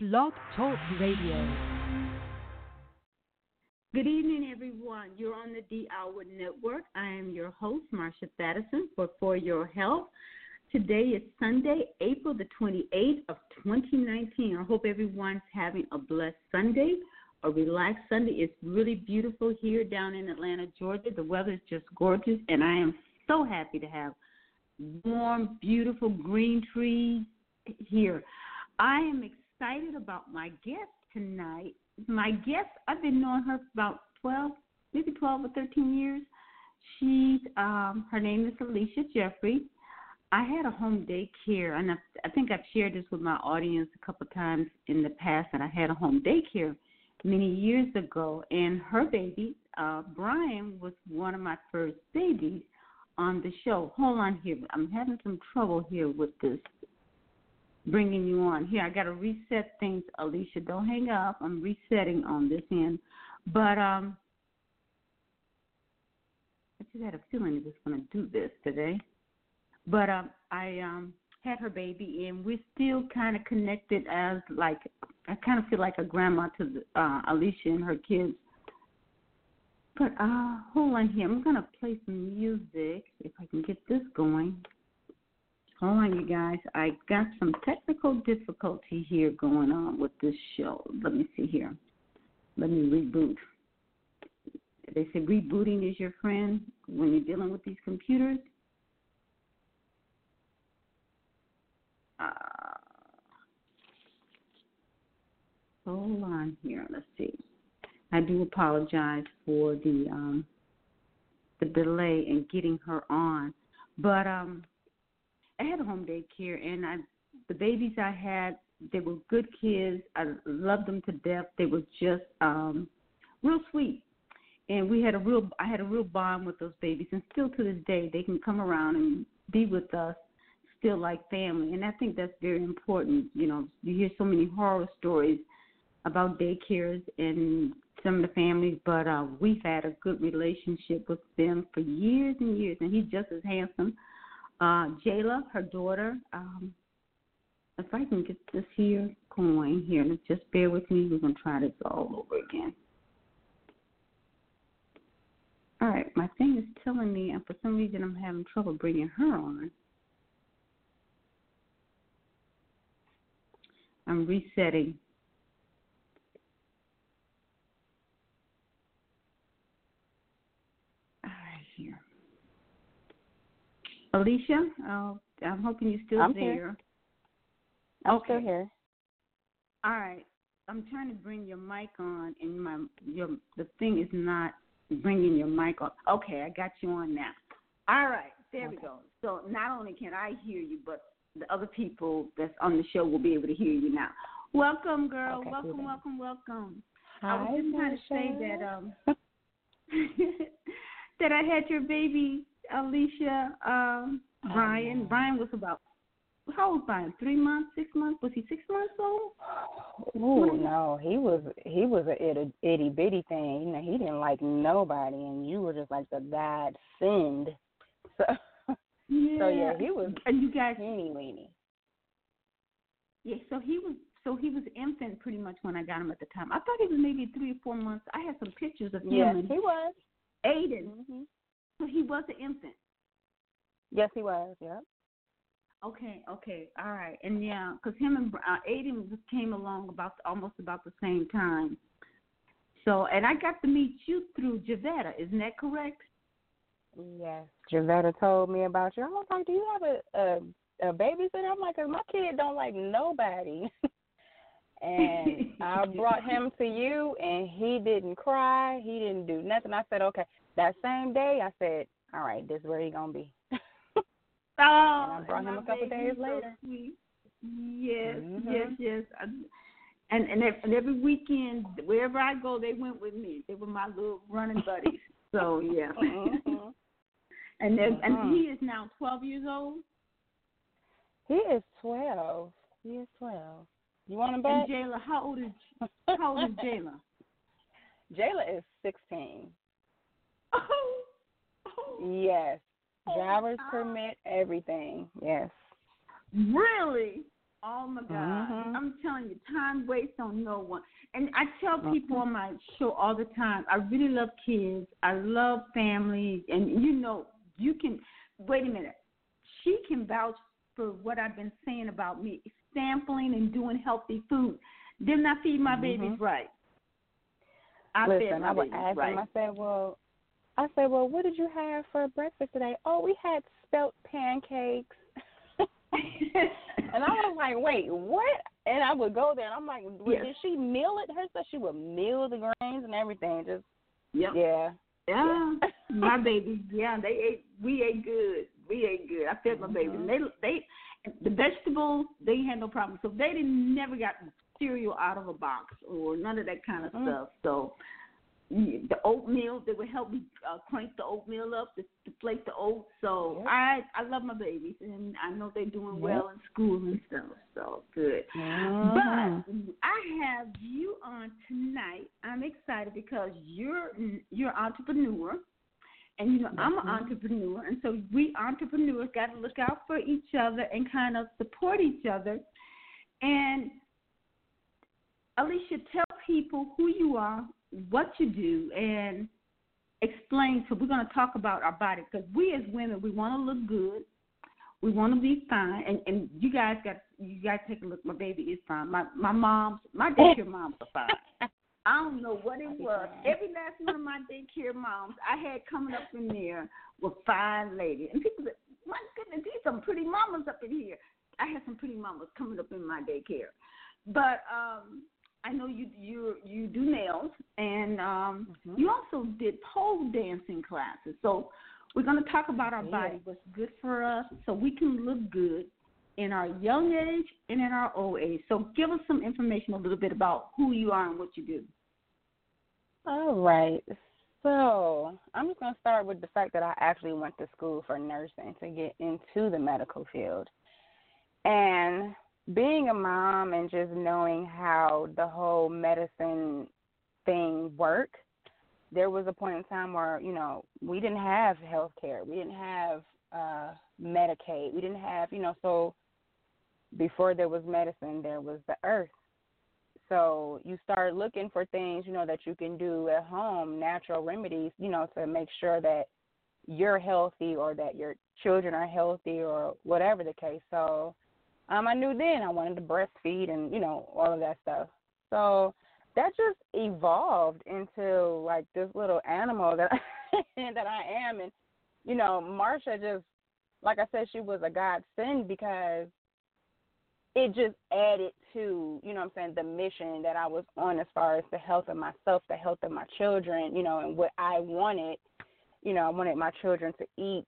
Blog Talk Radio. Good evening, everyone. You're on the D Hour Network. I am your host, Marsha Thadison, for For Your Health. Today is Sunday, April the 28th of 2019. I hope everyone's having a blessed Sunday, a relaxed Sunday. It's really beautiful here down in Atlanta, Georgia. The weather is just gorgeous, and I am so happy to have warm, beautiful green trees here. I am excited about my guest tonight. My guest, I've been knowing her for about 12, maybe 12 or 13 years. She's, um, her name is Alisha Jeffrey. I had a home daycare, and I, I think I've shared this with my audience a couple of times in the past. That I had a home daycare many years ago, and her baby, uh, Brian, was one of my first babies on the show. Hold on here, I'm having some trouble here with this bringing you on. Here, I got to reset things, Alisha. Don't hang up. I'm resetting on this end, but um, I just had a feeling it was going to do this today. But um, I um had her baby, and we're still kind of connected as like I kind of feel like a grandma to the, uh, Alisha and her kids. But uh, hold on here. I'm gonna play some music if I can get this going. Hold on, you guys. I got some technical difficulty here going on with this show. Let me see here. Let me reboot. They say rebooting is your friend when you're dealing with these computers. Uh, hold on here. Let's see. I do apologize for the um, the delay in getting her on, but um, I had home daycare, and I the babies I had they were good kids. I loved them to death. They were just um, real sweet, and we had a real I had a real bond with those babies, and still to this day they can come around and be with us still like family. And I think that's very important. You know, you hear so many horror stories about daycares and some of the families, but uh, we've had a good relationship with them for years and years. And he's just as handsome. Uh, Jayla, her daughter, um, if I can get this here going here, just bear with me. We're going to try this all over again. All right, my thing is telling me, and for some reason I'm having trouble bringing her on. I'm resetting. All right, here. Alisha, uh, I'm hoping you're still I'm there. Here. I'm okay. still here. All right. I'm trying to bring your mic on, and my your the thing is not bringing your mic on. Okay, I got you on now. All right, there okay. we go. So not only can I hear you, but the other people that's on the show will be able to hear you now. Welcome, girl. Okay, welcome, welcome, welcome. Hi, I was just trying to say that um that I had your baby Alisha um Brian. Oh. Brian was about how old Brian? Three months, six months? Was he six months old? Ooh, no, he was he was a itty, itty bitty thing. You know, he didn't like nobody, and you were just like the God send. So, Yeah. so yeah, he was And you guys teeny weeny. Yeah, so he was so he was infant pretty much when I got him at the time. I thought he was maybe three or four months. I had some pictures of him Yes, and he was. Aiden. hmm So he was an infant. Yes, he was. Yep. Okay, okay, all right, and yeah, because him and uh, Aiden just came along about almost about the same time. So, and I got to meet you through Javetta. Isn't that correct? Yes. Javetta told me about you. I was like, "Do you have a a, a babysitter?" I'm like, "Cause my kid don't like nobody." and I brought him to you, and he didn't cry. He didn't do nothing. I said, "Okay." That same day, I said, "All right, this is where he gonna be." Oh, And I brought him a couple days so later. sweet. Yes, Mhm. yes, yes. I, and and every, and every weekend, wherever I go, they went with me. They were my little running buddies. So yeah. Mhm. and and he is now twelve years old. He is twelve. He is twelve. You want him And back? Jayla, how old is how old is Jayla? Jayla is sixteen. Oh, oh, Yes. Oh, Driver's God. permit, everything. Yes. really? Oh my God! Mhm. I'm telling you, time waits on no one. And I tell Mhm. people on my show all the time, I really love kids. I love family, and you know, you can. Wait a minute. She can vouch for what I've been saying about me sampling and doing healthy food. Didn't I feed my Mhm. babies right? I fed my I would babies ask right. him. I said, "Well, I said, well, what did you have for breakfast today? Oh, we had spelt pancakes." and I was like, "Wait, what?" And I would go there, and I'm like, Yes. "Did she meal it herself? She would meal the grains and everything. Just Yep. yeah, Yeah, my babies. Yeah, they ate. We ate good. We ate good. I fed my babies. Mhm. They they the vegetables they had no problem. So they didn't never got cereal out of a box or none of that kind of Mm. stuff. So the oatmeal they would help me uh, crank the oatmeal up to, to flake the oats. So Yep. I I love my babies and I know they're doing Yep. well in school and stuff. So good. Mhm. But I have you on tonight. I'm excited because you're you're an entrepreneur, and you know I'm an Mhm. entrepreneur, and so we entrepreneurs got to look out for each other and kind of support each other. And Alisha, tell people who you are, what you do, and explain. So we're going to talk about our body because we as women we want to look good. We want to be fine, and and you guys got you guys take a look. My baby is fine. My my mom's my daycare moms are fine. I don't know what it was. Every last one of my daycare moms I had coming up in there were fine ladies, and people said, "My goodness, these some pretty mamas up in here." I had some pretty mamas coming up in my daycare, but um, I know you you you do nails, and um, Mhm. you also did pole dancing classes. So we're going to talk about our Yeah. body, what's good for us, so we can look good in our young age and in our old age. So give us some information a little bit about who you are and what you do. All right. So I'm just going to start with the fact that I actually went to school for nursing to get into the medical field. And being a mom and just knowing how the whole medicine thing worked, there was a point in time where, you know, we didn't have health care. We didn't have uh Medicaid. We didn't have, you know, so before there was medicine, there was the earth. So you start looking for things, you know, that you can do at home, natural remedies, you know, to make sure that you're healthy or that your children are healthy or whatever the case. So um I knew then I wanted to breastfeed and, you know, all of that stuff. So that just evolved into like this little animal that that I am and you know, Marsha just like I said, she was a godsend because it just added to, you know what I'm saying, the mission that I was on as far as the health of myself, the health of my children, you know, and what I wanted, you know, I wanted my children to eat.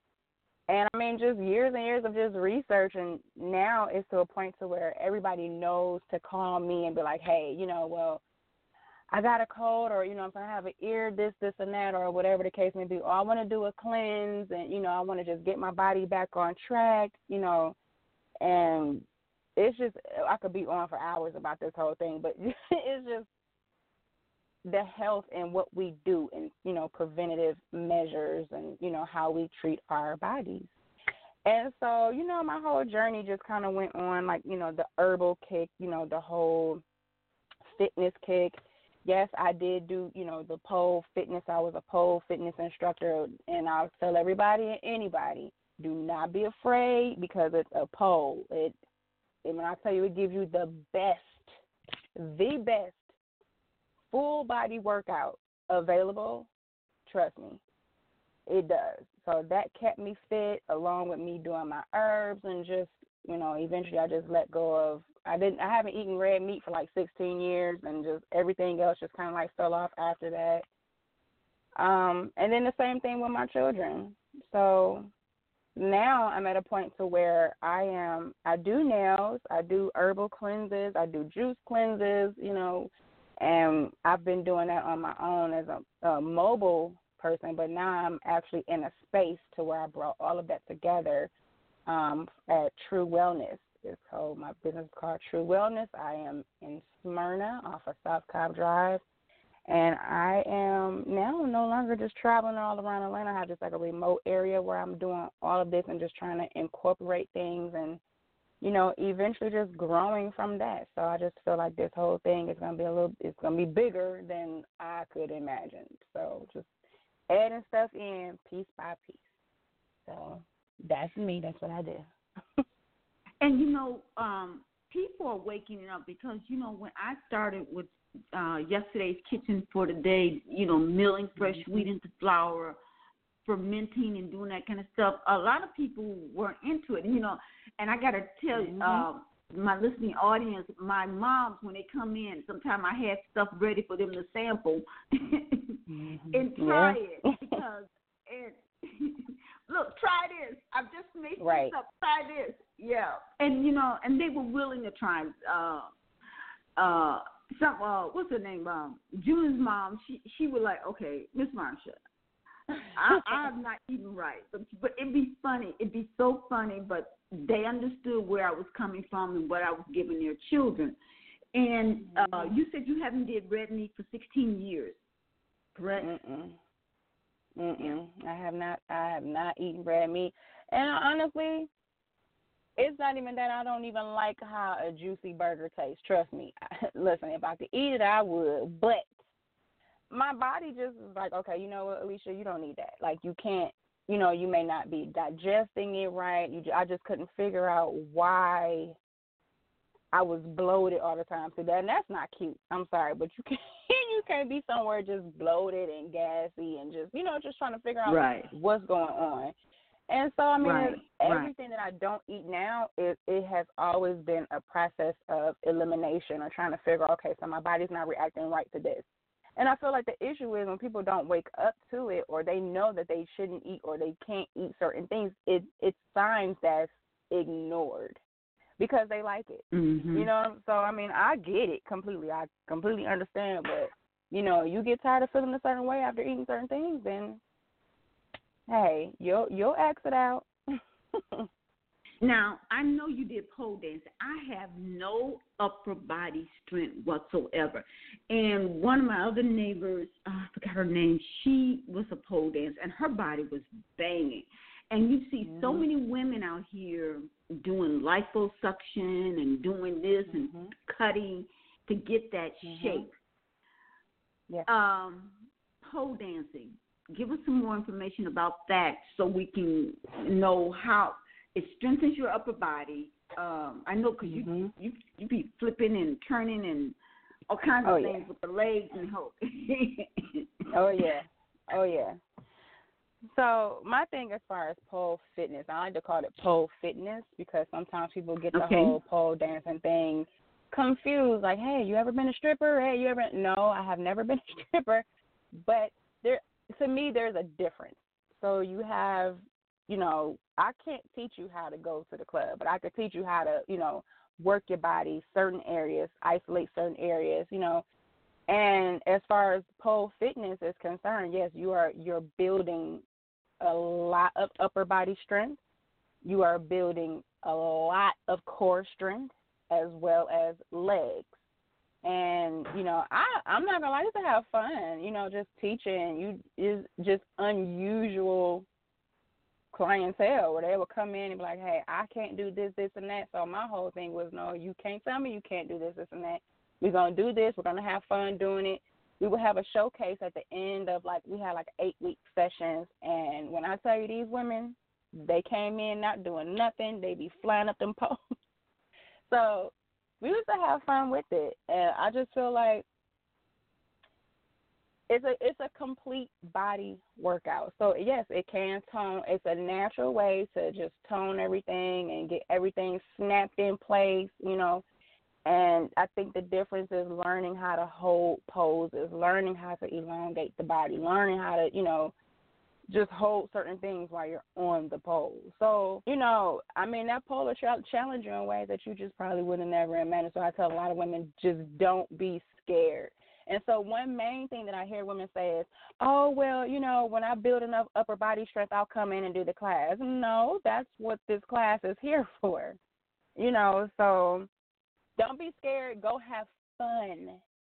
And I mean just years and years of just research and now it's to a point to where everybody knows to call me and be like, Hey, you know, well, I got a cold or, you know, if I have an ear, this, this and that or whatever the case may be, or I want to do a cleanse and, you know, I want to just get my body back on track, you know, and it's just I could be on for hours about this whole thing, but it's just the health and what we do and you know preventative measures and you know how we treat our bodies. And so, you know, my whole journey just kind of went on like, you know, the herbal kick, you know, the whole fitness kick. Yes, I did do, you know, the pole fitness. I was a pole fitness instructor and I'll tell everybody and anybody, do not be afraid because it's a pole. It and when I tell you it gives you the best, the best full body workout available, trust me, it does. So that kept me fit along with me doing my herbs and just, you know, eventually I just let go of I didn't I haven't eaten red meat for like 16 years and just everything else just kind of like fell off after that. Um and then the same thing with my children. So now I'm at a point to where I am I do nails, I do herbal cleanses, I do juice cleanses, you know, and I've been doing that on my own as a, a mobile person, but now I'm actually in a space to where I brought all of that together um, at True Wellness. It's called my business called True Wellness. I am in Smyrna off of South Cobb Drive. And I am now no longer just traveling all around Atlanta. I have just like a remote area where I'm doing all of this and just trying to incorporate things and you know, eventually just growing from that. So I just feel like this whole thing is gonna be a little it's gonna be bigger than I could imagine. So just adding stuff in piece by piece. So that's me, that's what I do. and you know, um, people are waking up because, you know, when I started with uh yesterday's kitchen for the day, you know, milling fresh mm-hmm. wheat into flour, fermenting and doing that kind of stuff, a lot of people weren't into it. You know, and I got to tell mm-hmm. uh, my listening audience, my moms when they come in, sometimes I had stuff ready for them to sample mm-hmm. and try yeah. it because and look, try this. I've just made right. this up. Try this. Yeah, and you know, and they were willing to try. Uh, uh, some uh, what's her name? Um, June's mom. She she was like, okay, Miss Marsha, I, I'm not eating right, but but it'd be funny. It'd be so funny, but they understood where I was coming from and what I was giving their children. And uh, mm-hmm. you said you haven't did red meat for 16 years, correct? Mm-mm. Mm-mm. I have not. I have not eaten red meat, and honestly, it's not even that I don't even like how a juicy burger tastes. Trust me. Listen, if I could eat it, I would. But my body just is like, okay, you know what, Alisha, you don't need that. Like you can't, you know, you may not be digesting it right. You, I just couldn't figure out why I was bloated all the time. So that, and that's not cute. I'm sorry, but you can't, you can't be somewhere just bloated and gassy and just, you know, just trying to figure out right. what's going on. And so, I mean, right. everything right. that I don't eat now, it it has always been a process of elimination or trying to figure, okay, so my body's not reacting right to this. And I feel like the issue is when people don't wake up to it or they know that they shouldn't eat or they can't eat certain things, it it's signs that's ignored because they like it. Mm-hmm. You know, so I mean, I get it completely. I completely understand, but you know, you get tired of feeling a certain way after eating certain things, then hey, you'll you'll exit out. Now, I know you did pole dance. I have no upper body strength whatsoever. And one of my other neighbors, oh, I forgot her name, she was a pole dancer, and her body was banging. And you see so mm-hmm. many women out here doing liposuction and doing this mm-hmm. and cutting to get that mm-hmm. shape. Yeah. Um, pole dancing. Give us some more information about that so we can know how it strengthens your upper body. Um, I know because mm-hmm. you you you be flipping and turning and all kinds oh, of yeah. things with the legs and hope. oh yeah, oh yeah. So my thing as far as pole fitness, I like to call it pole fitness because sometimes people get the okay. whole pole dancing thing confused. Like, hey, you ever been a stripper? Hey, you ever? No, I have never been a stripper. But there, to me, there's a difference. So you have you know, I can't teach you how to go to the club, but I could teach you how to, you know, work your body, certain areas, isolate certain areas, you know. And as far as pole fitness is concerned, yes, you are you're building a lot of upper body strength. You are building a lot of core strength as well as legs. And you know, I I'm not gonna lie, to have fun. You know, just teaching you is just unusual clientele where they would come in and be like, hey, I can't do this, this, and that. So my whole thing was, no, you can't tell me you can't do this, this, and that. We're to do this. We're to have fun doing it. We would have a showcase at the end of like, we had like eight week sessions. And when I tell you these women, they came in not doing nothing. They be flying up them poles. so we used to have fun with it. And I just feel like it's a it's a complete body workout. So yes, it can tone. It's a natural way to just tone everything and get everything snapped in place, you know. And I think the difference is learning how to hold poses, learning how to elongate the body, learning how to, you know, just hold certain things while you're on the pole. So, you know, I mean, that pole will challenge you in ways that you just probably would have never imagined. So I tell a lot of women, just don't be scared. And so one main thing that I hear women say is, "Oh, well, you know, when I build enough upper body strength, I'll come in and do the class." No, that's what this class is here for. You know, so don't be scared. Go have fun.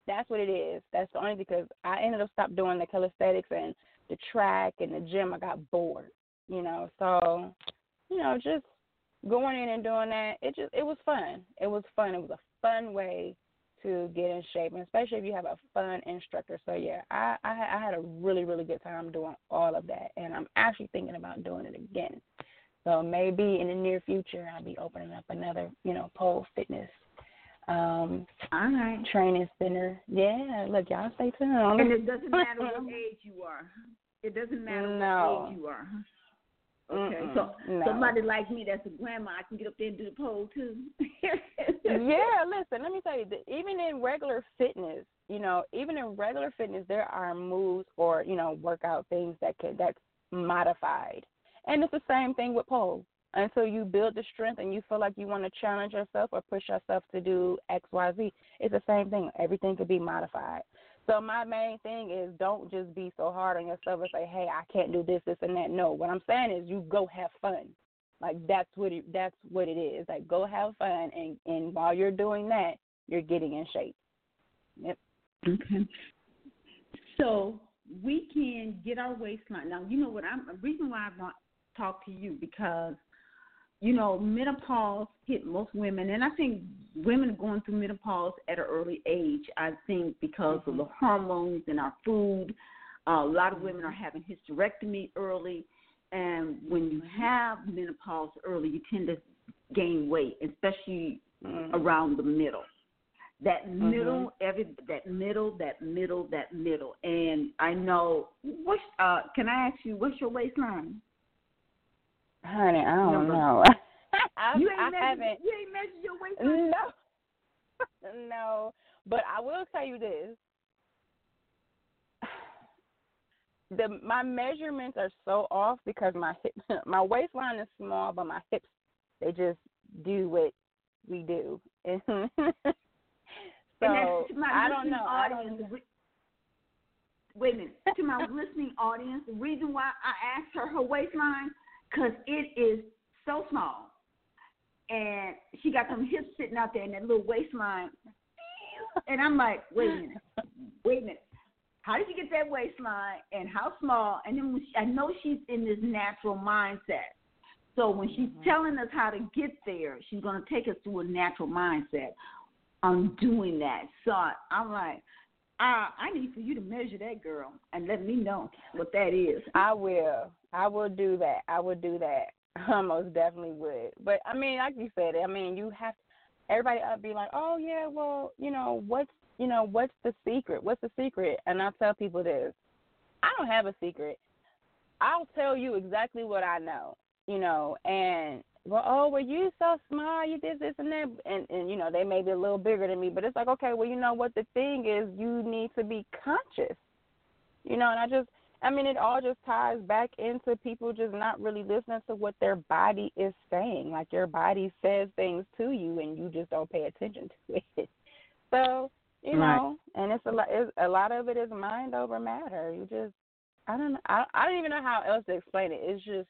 That's what it is. That's the only because I ended up stop doing the calisthenics and the track and the gym. I got bored. You know, so you know, just going in and doing that, it just it was fun. It was fun. It was a fun way to get in shape, and especially if you have a fun instructor. So yeah, I I, I had a really really good time doing all of that, and I'm actually thinking about doing it again. So maybe in the near future, I'll be opening up another, you know, pole fitness um all right training center. Yeah, look, y'all stay tuned. And it doesn't matter what age you are. It doesn't matter no. what age you are. Okay, Mm-mm, so no. somebody like me that's a grandma, I can get up there and do the pole too. yeah, listen, let me tell you, that even in regular fitness, you know, even in regular fitness, there are moves or you know workout things that could that's modified, and it's the same thing with pole. Until you build the strength and you feel like you want to challenge yourself or push yourself to do X, Y, Z, it's the same thing. Everything could be modified. So my main thing is don't just be so hard on yourself and say, "Hey, I can't do this, this, and that." No, what I'm saying is you go have fun. Like that's what it, that's what it is. Like go have fun, and and while you're doing that, you're getting in shape. Yep. Okay. So we can get our waistline. Now, you know what? I'm the reason why I want to talk to you because you know menopause hit most women, and I think women are going through menopause at an early age. I think because Mm-hmm. of the hormones in our food. Uh, a lot of women are having hysterectomy early, and when you Mm-hmm. have menopause early, you tend to gain weight, especially Mhm. around the middle. That Mm-hmm. middle, every that middle, that middle, that middle. And I know what uh can I ask you what's your waistline? Honey, I don't Number. know. I, you ain't I measured, haven't. you ain't measured your waistline? No, no. But I will tell you this: the my measurements are so off because my hip, my waistline is small, but my hips they just do what we do. so and to my I don't listening know. I don't. re- Wait a minute. To my listening audience, the reason why I asked her her waistline, because it is so small. And she got some hips sitting out there in that little waistline. And I'm like, wait a minute. Wait a minute. How did you get that waistline and how small? And then she, I know she's in this natural mindset. So when she's telling us how to get there, she's going to take us through a natural mindset on doing that. So I'm like, uh, I need for you to measure that girl and let me know what that is. I will. I will do that. I will do that. I most definitely would. But I mean, like you said, I mean, you have everybody up be like, oh yeah, well, you know, what's you know, what's the secret? What's the secret? And I tell people this: I don't have a secret. I'll tell you exactly what I know. You know, and well, oh, well, you so small, you did this and that, and and you know, they may be a little bigger than me, but it's like, okay, well, you know what? The thing is, you need to be conscious. You know, and I just I mean, it all just ties back into people just not really listening to what their body is saying. Like your body says things to you, and you just don't pay attention to it. So you Right. know, and it's a lot. It's, a lot of it is mind over matter. You just, I don't know. I I don't even know how else to explain it. It's just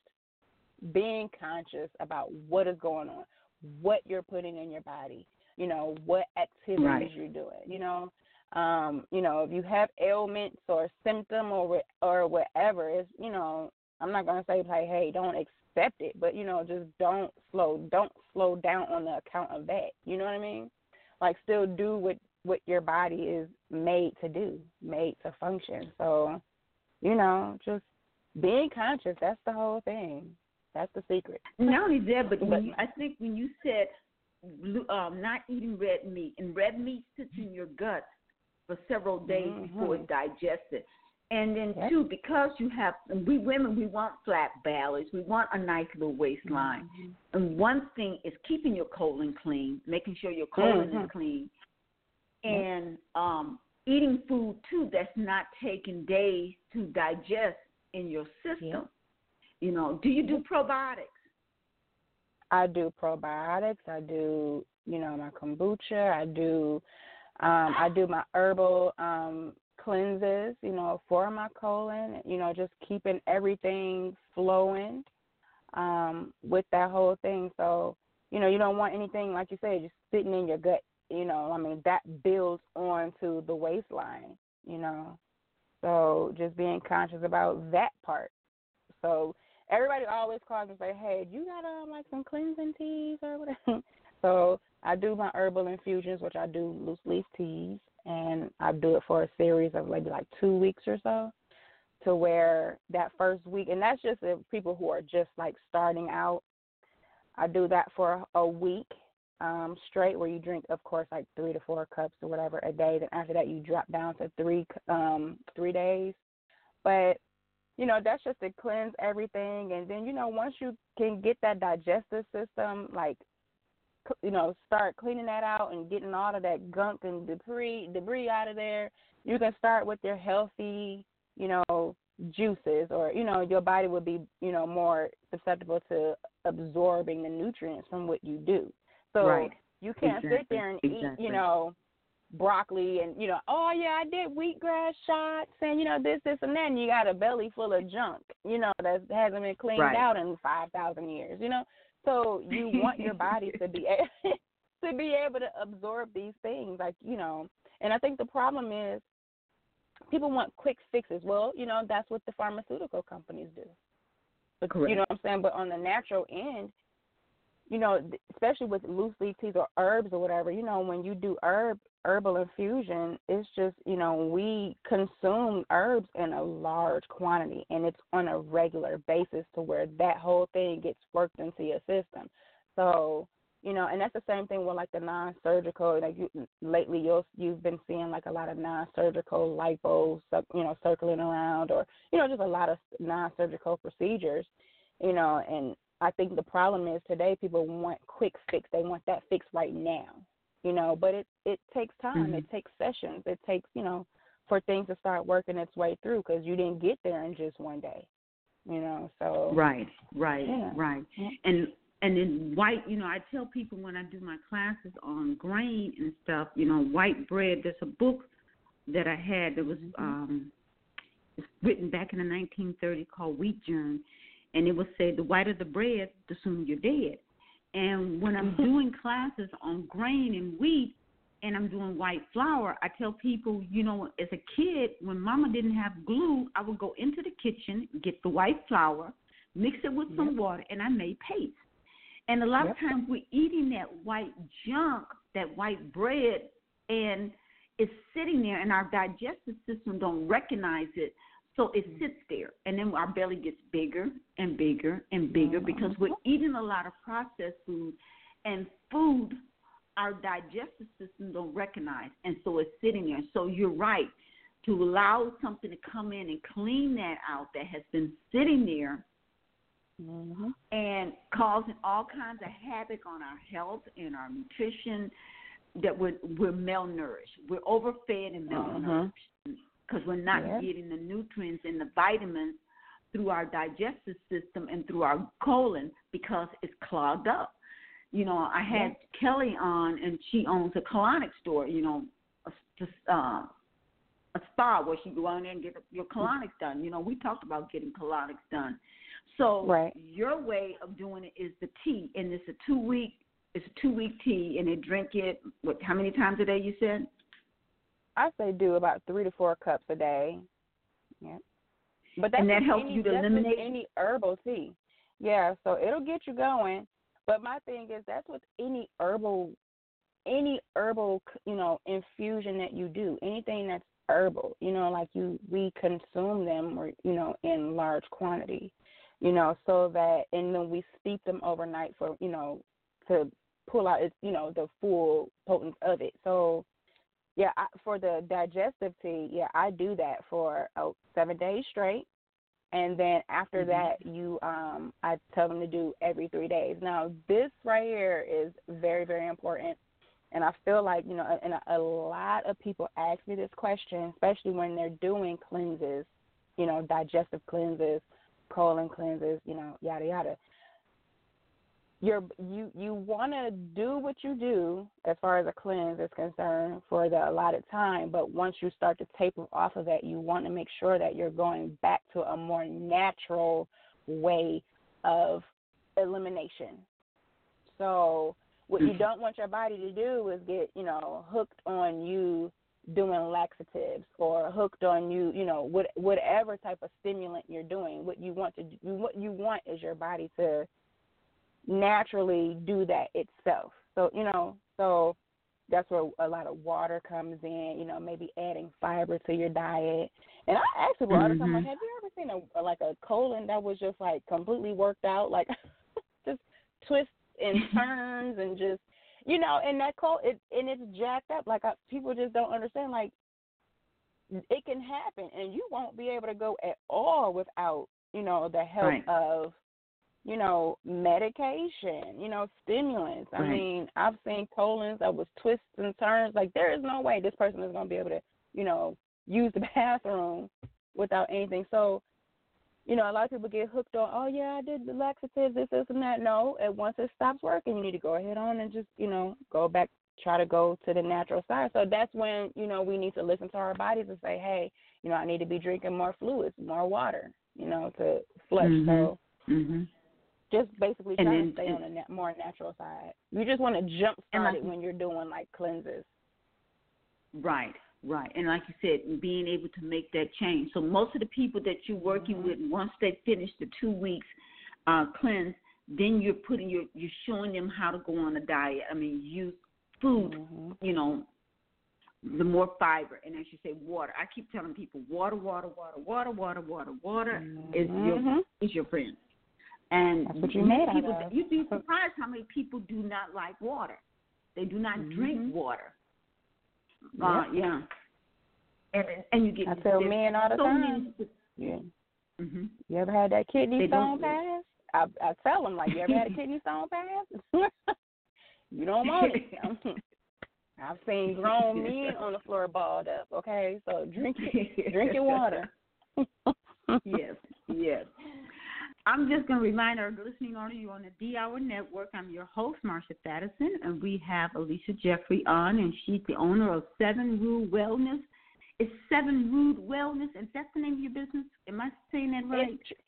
being conscious about what is going on, what you're putting in your body. You know, what activities Right. you're doing. You know, um, you know, if you have ailments or symptom or or whatever, it's you know, I'm not gonna say like, hey, don't accept it, but you know, just don't slow, don't slow down on the account of that. You know what I mean? Like, still do what what your body is made to do, made to function. So, you know, just being conscious. That's the whole thing. That's the secret. Not only that, but But- you, I think when you said um, not eating red meat, and red meat sits in your gut for several days before it's digested. And then too, because you have and we women, we want flat bellies, we want a nice little waistline. And one thing is keeping your colon clean, making sure your colon Mhm. is clean, and um, eating food too that's not taking days to digest in your system. You know, do you do probiotics? I do probiotics. I do, you know, my kombucha. I do, um, I do my herbal um, cleanses. You know, for my colon. You know, just keeping everything flowing um, with that whole thing. So, you know, you don't want anything like you said, just sitting in your gut. You know, I mean, that builds onto the waistline. You know, so just being conscious about that part. So everybody always calls and say, "Hey, you got um like some cleansing teas or whatever?" so I do my herbal infusions, which I do loose leaf teas, and I do it for a series of maybe like two weeks or so. To where that first week, and that's just if people who are just like starting out. I do that for a week um, straight, where you drink, of course, like three to four cups or whatever a day. Then after that, you drop down to three um, three days. But you know, that's just to cleanse everything. And then, you know, once you can get that digestive system, like, you know, start cleaning that out and getting all of that gunk and debris debris out of there, you can start with your healthy, you know, juices, or you know, your body will be, you know, more susceptible to absorbing the nutrients from what you do. So right. you can't exactly. sit there and exactly. eat, you know, broccoli and you know, oh yeah, I did wheatgrass shots and you know this, this, and that. And you got a belly full of junk, you know, that hasn't been cleaned right. out in five thousand years. You know, so you want your body to be able, to be able to absorb these things, like you know. And I think the problem is people want quick fixes. Well, you know, that's what the pharmaceutical companies do. But Correct. you know what I'm saying. But on the natural end, you know, especially with loose leaf teas or herbs or whatever, you know, when you do herb herbal infusion, it's just, you know, we consume herbs in a large quantity and it's on a regular basis to where that whole thing gets worked into your system. So, you know, and that's the same thing with like the non-surgical. Like you, lately, you'll you've been seeing like a lot of non-surgical lipo, uh, you know, circling around, or you know, just a lot of non-surgical procedures. You know, and I think the problem is today people want quick fix. They want that fix right now. You know, but it it takes time. Mm-hmm. It takes sessions. It takes you know for things to start working its way through because you didn't get there in just one day. You know, so right, right, yeah. right, and and then white. You know, I tell people when I do my classes on grain and stuff. You know, white bread. There's a book that I had that was Mm-hmm. um written back in the 1930s called Wheat Germ, and it would say the whiter the bread, the sooner you're dead. And when I'm mm-hmm. doing classes on grain and wheat, and I'm doing white flour, I tell people, you know, as a kid, when Mama didn't have glue, I would go into the kitchen, get the white flour, mix it with some Yep. water, and I made paste. And a lot Yep. of times we're eating that white junk, that white bread, and it's sitting there, and our digestive system don't recognize it. So it mm-hmm. sits there, and then our belly gets bigger and bigger and bigger mm-hmm. because we're eating a lot of processed food, and food our digestive system don't recognize, and so it's sitting there. So you're right. To allow something to come in and clean that out that has been sitting there hmm and causing all kinds of havoc on our health and our nutrition. That we're we're malnourished, we're overfed and uh-huh. malnourished because we're not Yeah. getting the nutrients and the vitamins through our digestive system and through our colon because it's clogged up. You know, I had Kelly on, and she owns a colonic store. You know, a, uh, a spa where she go in there and get your colonics done. You know, we talked about getting colonics done. So Right. your way of doing it is the tea, and it's a two week it's a two week tea, and they drink it. What? How many times a day? You said. I say do about three to four cups a day. Yeah. But that's And that helps any, you to eliminate- any herbal tea. Yeah, so it'll get you going. But my thing is that's with any herbal any herbal, you know, infusion that you do, anything that's herbal, you know, like you we consume them or you know in large quantity, you know, so that and then we steep them overnight for you know to pull out you know the full potency of it. So yeah, I, for the digestive tea, yeah, I do that for oh, seven days straight, and then after Mhm. that, you um, I tell them to do every three days. Now, this right here is very, very important, and I feel like you know, and a, a lot of people ask me this question, especially when they're doing cleanses, you know, digestive cleanses, colon cleanses, you know, yada yada you're you you want to do what you do as far as a cleanse is concerned for the allotted time but once you start to taper off of that you want to make sure that you're going back to a more natural way of elimination. So what you mm-hmm. don't want your body to do is get you know hooked on you doing laxatives or hooked on you, you know, what whatever type of stimulant you're doing, what you want to do, what you want is your body to naturally do that itself. So, you know, so that's where a lot of water comes in, you know, maybe adding fiber to your diet. And I people all the time, like, mm-hmm. have you ever seen a like a colon that was just like completely worked out, like just twists and turns and just you know, and that colon it and it's jacked up. Like I, people just don't understand. Like it can happen, and you won't be able to go at all without you know the help Right. of you know medication, you know stimulants. I mean, I've seen colons that was twists and turns. Like there is no way this person is going to be able to you know use the bathroom without anything. So you know, a lot of people get hooked on, oh yeah, I did the laxatives, this, this, and that. No, and once it stops working, you need to go ahead on and just, you know, go back, try to go to the natural side. So that's when, you know, we need to listen to our bodies and say, hey, you know, I need to be drinking more fluids, more water, you know, to flush. Mhm. So Mhm. Just basically trying then- to stay on a na- more natural side. You just want to jump start like- it when you're doing like cleanses. Right, right. And like you said, being able to make that change. So most of the people that you're working Mhm. with, once they finish the two weeks uh, cleanse, then you're putting you're you're showing them how to go on a diet. I mean, use food, Mhm. you know, the more fiber, and as you say, water. I keep telling people, water, water, water, water, water, water, water is your is your friend. And That's what you're many made people, of. you'd be surprised how many people do not like water. They do not Mhm. drink water. Uh, yeah. And and you get I tell men all the so time. many. Yeah. hmm You ever had that kidney They stone pass? I I tell them like, you ever had a kidney stone pass? you don't want it. I've seen grown men on the floor balled up. Okay, so drink it, drink your water. yes, yes. I'm just going to remind our listening audience you're on the D Hour Network. I'm your host, Marsha Patterson, and we have Alisha Jeffrey on, and she's the owner of Seven Rude Wellness. It's Seven Rude Wellness, and that's the name of your business. Am I saying that right? It's,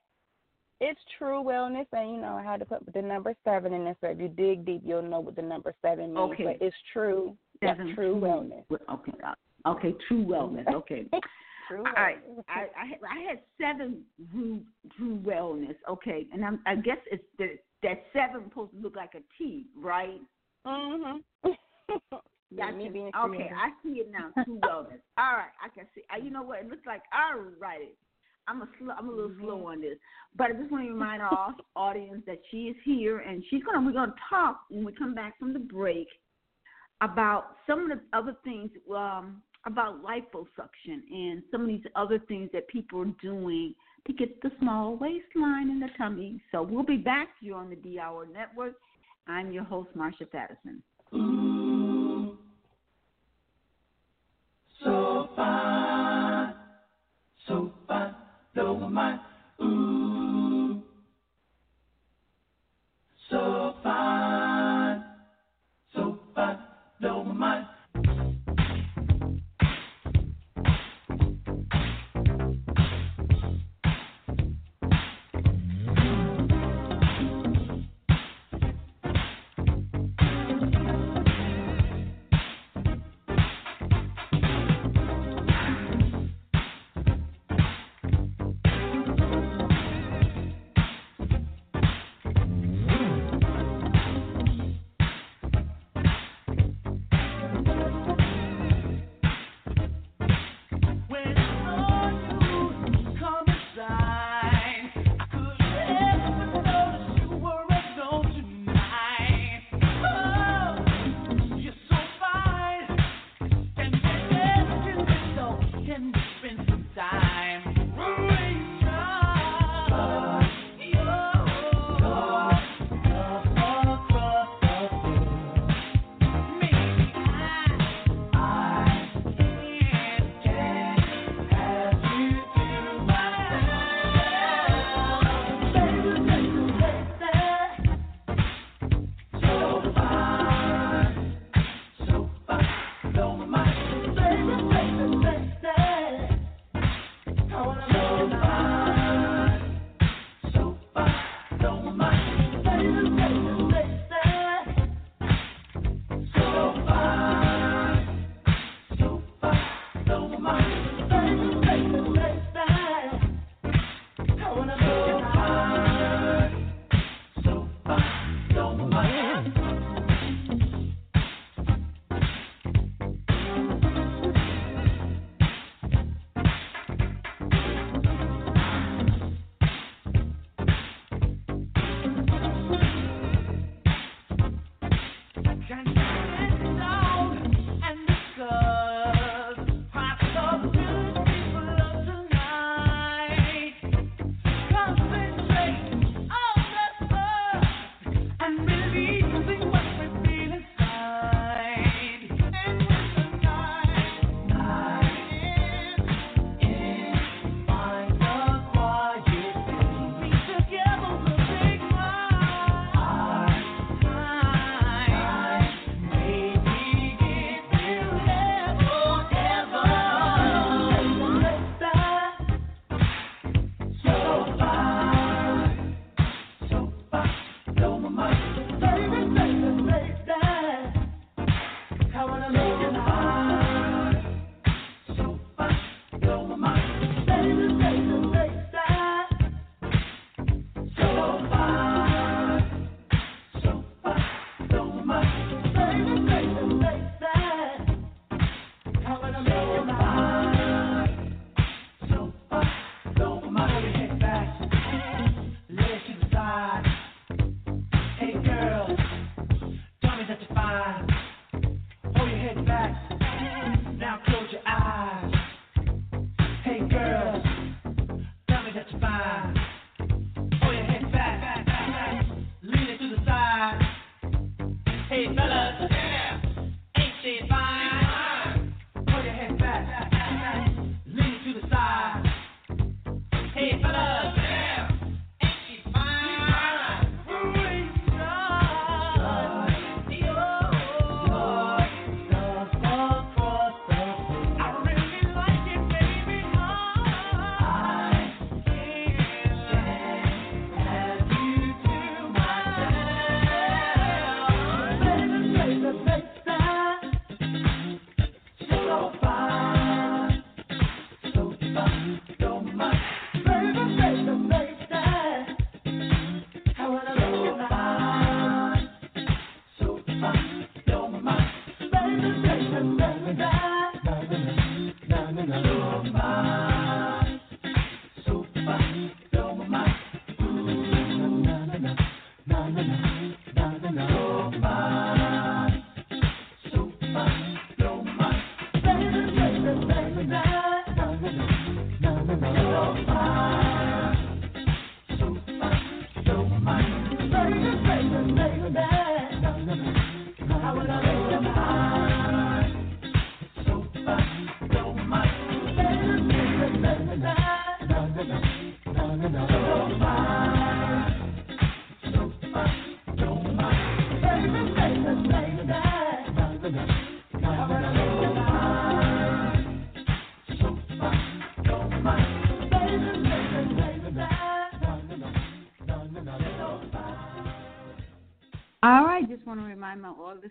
it's true wellness, and you know I had to put the number seven in there. So if you dig deep, you'll know what the number seven means. Okay. But it's true. Yeah, true wellness. Okay, uh, okay, True Wellness. Okay. True All right. I, I had I had seven Drew Drew Wellness. Okay, and I'm, I guess it's the, that seven supposed to look like a T, right? Mhm. Yeah, me being okay. I see it now. True Wellness. All right, I can see. You know what? It looks like all right. it. I'm a slow, I'm a little slow Mm-hmm. on this, but I just want to remind our audience that she is here and she's gonna we're gonna talk when we come back from the break about some of the other things um, about liposuction and some of these other things that people are doing to get the small waistline and the tummy. So we'll be back to you on the D Hour Network. I'm your host, Marsha Patterson.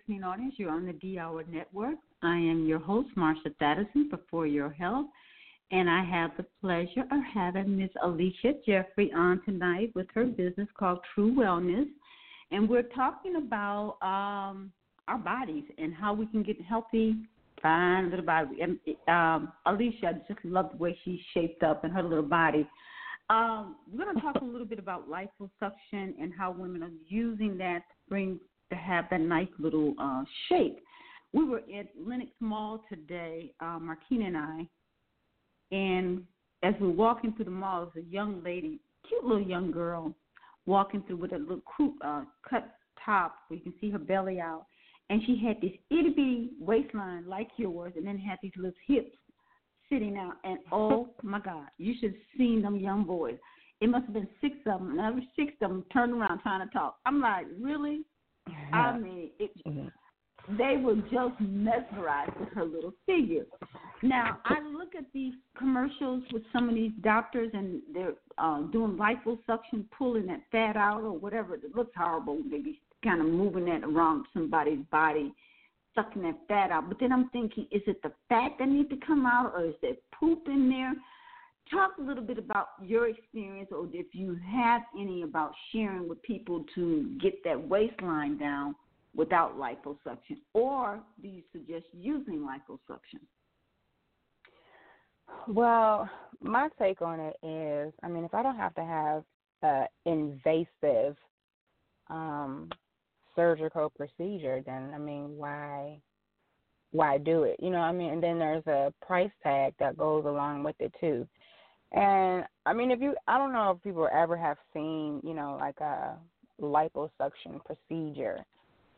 listening audience you're on the D Hour Network. I am your host, Marsha Thadison for For Your Health, and I have the pleasure of having Ms. Alisha Jeffrey on tonight with her business called True Wellness, and we're talking about um, our bodies and how we can get healthy, fine little body. And um, Alisha, I just love the way she's shaped up and her little body. Um, we're going to talk a little bit about liposuction and how women are using that to bring to have that nice little uh, shape. We were at Lenox Mall today, uh, Martina and I, and as we were walking through the mall, there's a young lady, cute little young girl, walking through with a little croup, uh, cut top where you can see her belly out, and she had this itty bitty waistline like yours, and then had these little hips sitting out, and oh my God, you should have seen them young boys. It must have been six of them, and every six of them turned around trying to talk. I'm like, really? I mean, it, they were just mesmerized with her little figure. Now, I look at these commercials with some of these doctors, and they're uh, doing liposuction, pulling that fat out or whatever. It looks horrible. Maybe kind of moving that around somebody's body sucking that fat out. But then I'm thinking, is it the fat that needs to come out, or is there poop in there? Talk a little bit about your experience, or if you have any about sharing with people to get that waistline down without liposuction, or do you suggest using liposuction? Well, my take on it is, I mean, if I don't have to have an invasive um, surgical procedure, then I mean, why, why do it? You know, I mean, and then there's a price tag that goes along with it too. And I mean, if you, I don't know if people ever have seen, you know, like a liposuction procedure,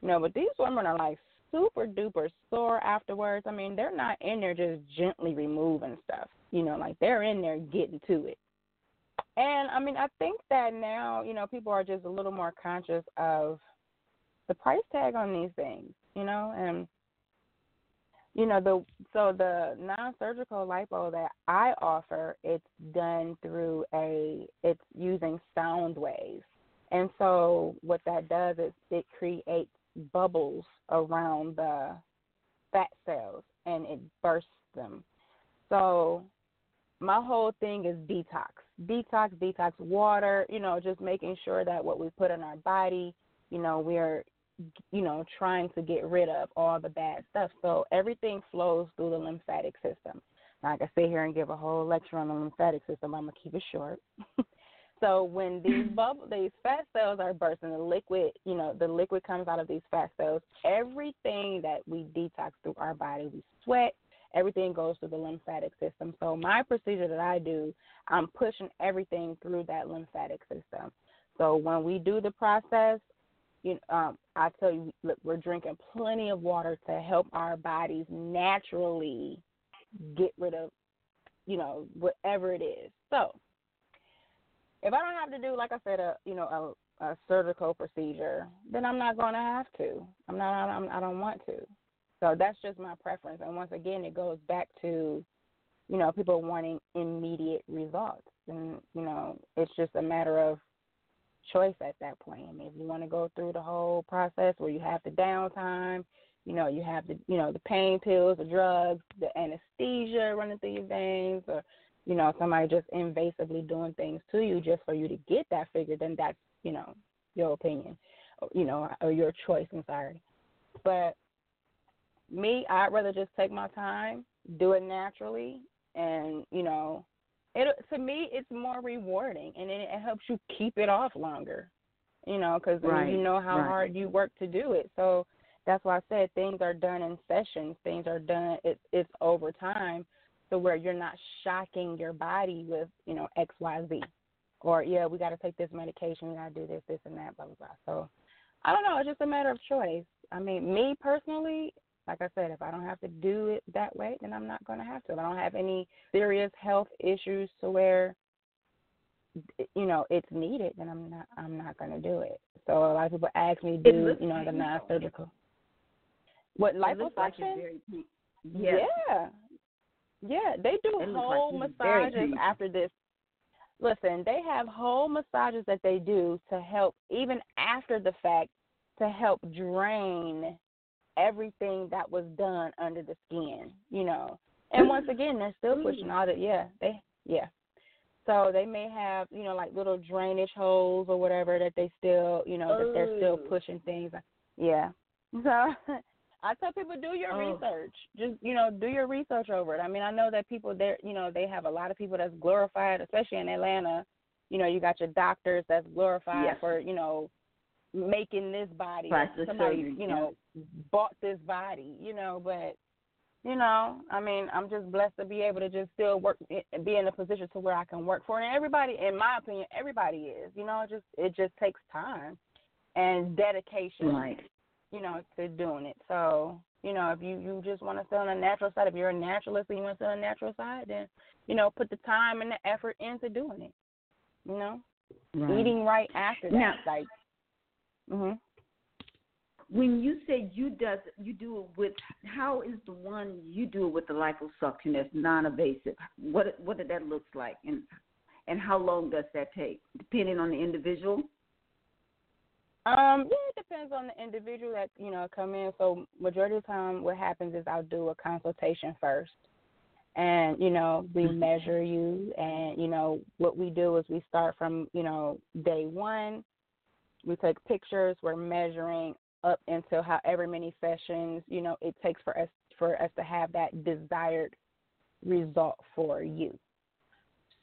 you know, but these women are like super duper sore afterwards. I mean, they're not in there just gently removing stuff. You know, like they're in there getting to it. And I mean, I think that now, you know, people are just a little more conscious of the price tag on these things, you know, and you know the so the non-surgical lipo that I offer, it's done through a it's using sound waves. And so what that does is it creates bubbles around the fat cells and it bursts them. So my whole thing is detox. Detox, detox water, you know, just making sure that what we put in our body, you know, we're you know, trying to get rid of all the bad stuff. So everything flows through the lymphatic system. Now, I can sit here and give a whole lecture on the lymphatic system. I'm gonna keep it short. So when these bubble, these fat cells are bursting, the liquid, you know, the liquid comes out of these fat cells. Everything that we detox through our body, we sweat. Everything goes through the lymphatic system. So my procedure that I do, I'm pushing everything through that lymphatic system. So when we do the process, you um, I tell you, look, we're drinking plenty of water to help our bodies naturally get rid of, you know, whatever it is. So if I don't have to do, like I said, a you know a, a surgical procedure, then I'm not going to have to. I'm not. I'm, I don't want to. So that's just my preference. And once again, it goes back to, you know, people wanting immediate results, and you know, it's just a matter of choice at that point. I mean, if you want to go through the whole process where you have the downtime, you know, you have the you know the pain pills, the drugs, the anesthesia running through your veins, or you know, somebody just invasively doing things to you just for you to get that figure, then that's, you know, your opinion, you know, or your choice. I'm sorry. But me, I'd rather just take my time, do it naturally, and, you know, it to me, it's more rewarding and it, it helps you keep it off longer, you know, because right. you know how right. hard you work to do it. So that's why I said things are done in sessions, things are done, it, it's over time so where you're not shocking your body with you know X Y Z, or yeah we got to take this medication, we got to do this this and that blah blah blah. So I don't know, it's just a matter of choice. I mean, me personally, like I said, if I don't have to do it that way, then I'm not going to have to. If I don't have any serious health issues to where you know it's needed, then I'm not I'm not going to do it. So a lot of people ask me, do you know the non-surgical? What liposuction? Like yes. Yeah, yeah, they do whole like massages after this. Listen, they have whole massages that they do to help, even after the fact, to help drain everything that was done under the skin, you know. And once again, they're still pushing all the yeah, they yeah. So they may have, you know, like little drainage holes or whatever that they still, you know, that they're still Oh. pushing things. Yeah. So I tell people do your Oh. research. Just you know, do your research over it. I mean, I know that people there, you know, they have a lot of people that's glorified, especially in Atlanta. You know, you got your doctors that's glorified Yes. for you know making this body. Plastic Somebody surgery, you know bought this body. You know, but you know, I mean, I'm just blessed to be able to just still work, eh, be in a position to where I can work for it. And everybody, in my opinion, everybody is. You know, it just it just takes time and dedication Right. you know, to doing it. So, you know, if you you just want to stay on the natural side, if you're a naturalist and you want to stay on the natural side, then you know, put the time and the effort into doing it. You know, right. eating right after that, Now- like. Mhm. When you say you does you do it with how is the one you do it with the liposuction that's non-invasive? What what did that look like, and and how long does that take, depending on the individual? Um, yeah, it depends on the individual that you know come in. So majority of the time, what happens is I'll do a consultation first, and you know we Mhm. measure you, and you know what we do is we start from you know day one. We take pictures. We're measuring up until however many sessions you know it takes for us for us to have that desired result for you.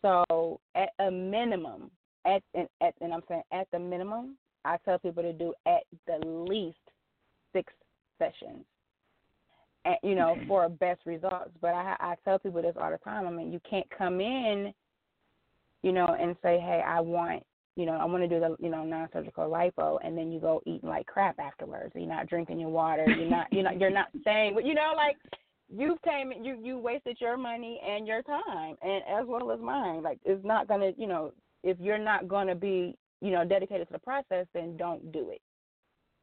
So at a minimum, at and at and I'm saying at the minimum, I tell people to do at the least six sessions. And you know, Okay. for best results. But I I tell people this all the time. I mean, you can't come in, you know, and say, Hey, I want you know, I want to do the, you know, non surgical lipo and then you go eating like crap afterwards. You're not drinking your water, you're not you're not you're not staying you know, like you came you you wasted your money and your time and as well as mine. Like it's not gonna you know, if you're not gonna be, you know, dedicated to the process then don't do it.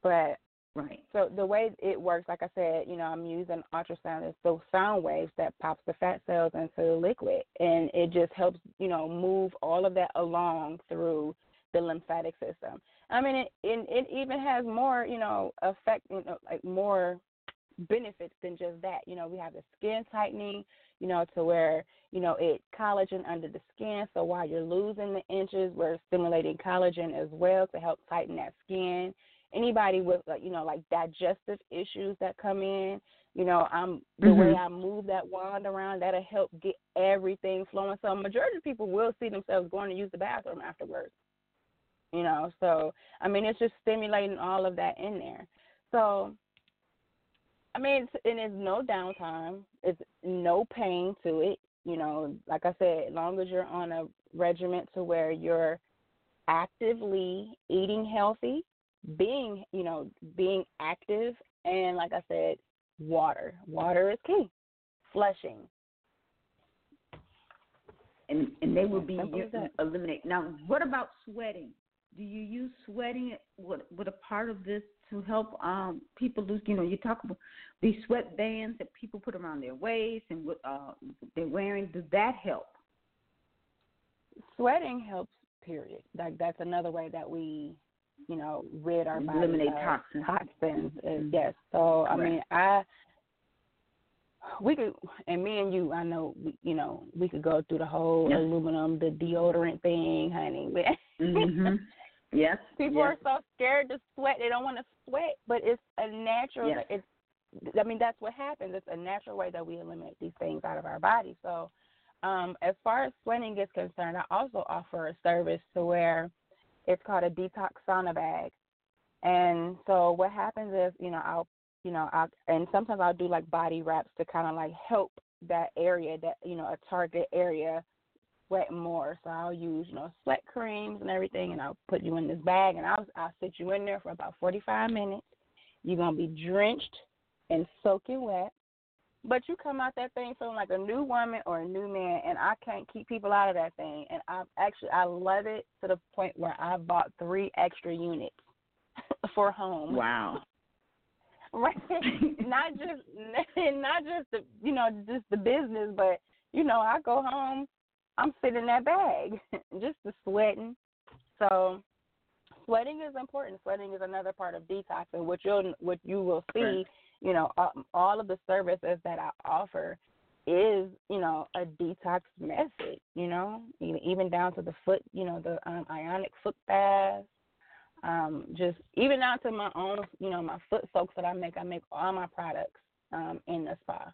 But Right. so the way it works, like I said, you know, I'm using ultrasound. It's those sound waves that pops the fat cells into the liquid, and it just helps, you know, move all of that along through the lymphatic system. I mean, it it, it even has more, you know, effect, you know, like more benefits than just that. You know, we have the skin tightening, you know, to where you know it collagen under the skin. So while you're losing the inches, we're stimulating collagen as well to help tighten that skin anybody with like you know like digestive issues that come in you know i'm the Mhm. way i move that wand around that'll help get everything flowing. So majority of people will see themselves going to use the bathroom afterwards you know? So i mean it's just stimulating all of that in there. So i mean it's, and it's no downtime. It's no pain to it you know? Like i said as long as you're on a regiment to where you're actively eating healthy being you know being active and like i said water water is key flushing And and they will be Simple as that. eliminated. Now, what about sweating? Do you use sweating with with a part of this to help um people lose? You know, you talk about these sweat bands that people put around their waist and what uh they're wearing. Does that help? sweating helps period like that's another way that we you know rid our body Eliminate of toxins. toxins Mhm. yes so i mean i we could and me and you i know we, you know we could go through the whole Yeah. aluminum the deodorant thing honey Mm-hmm. yes. People yes. are so scared to sweat. They don't want to sweat, but it's a natural. Yes. It's. I mean, that's what happens. It's a natural way that we eliminate these things out of our body. So, um, as far as sweating is concerned, I also offer a service to where it's called a detox sauna bag. And so what happens is, you know, I'll, you know, I'll, and sometimes I'll do like body wraps to kind of like help that area, that you know, a target area sweat more. So I'll use, you know, sweat creams and everything, and I'll put you in this bag, and I'll I'll sit you in there for about 45 minutes. You're gonna be drenched and soaking wet, but you come out that thing feeling like a new woman or a new man, and I can't keep people out of that thing. And I actually I love it to the point where I bought three extra units for home. Wow. Right. not just not just the you know just the business, but you know I go home, I'm sitting in that bag, just the sweating. So sweating is important. Sweating is another part of detoxing. what you'll what you will see, Correct. You know, all, of the services that I offer is you know a detox method. You know, even down to the foot, you know, the um, ionic foot baths um, just even down to my own, you know, my foot soaks that I make. I make all my products um, in the spa.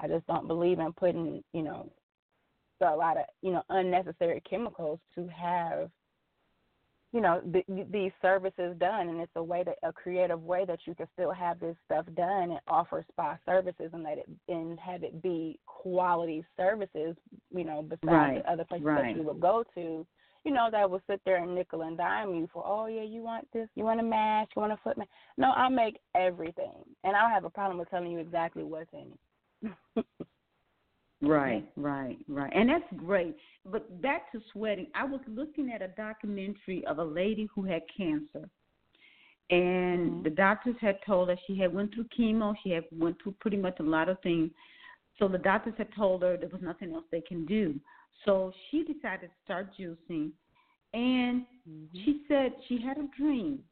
I just don't believe in putting, you know, a lot of, you know, unnecessary chemicals to have, you know, th- these services done. And it's a way that a creative way that you can still have this stuff done and offer spa services and let it and have it be quality services, you know, besides Right, the other places right. that you would go to you know, that will sit there and nickel and dime you for, oh yeah, you want this, you want a mask, you want a foot mask. No, I make everything, and I don't have a problem with telling you exactly what's in it. Right, right, right. And that's great. But back to sweating, I was looking at a documentary of a lady who had cancer. And Mhm. the doctors had told her she had went through chemo, she had went through pretty much a lot of things. So the doctors had told her there was nothing else they can do. So she decided to start juicing and she said she had a dream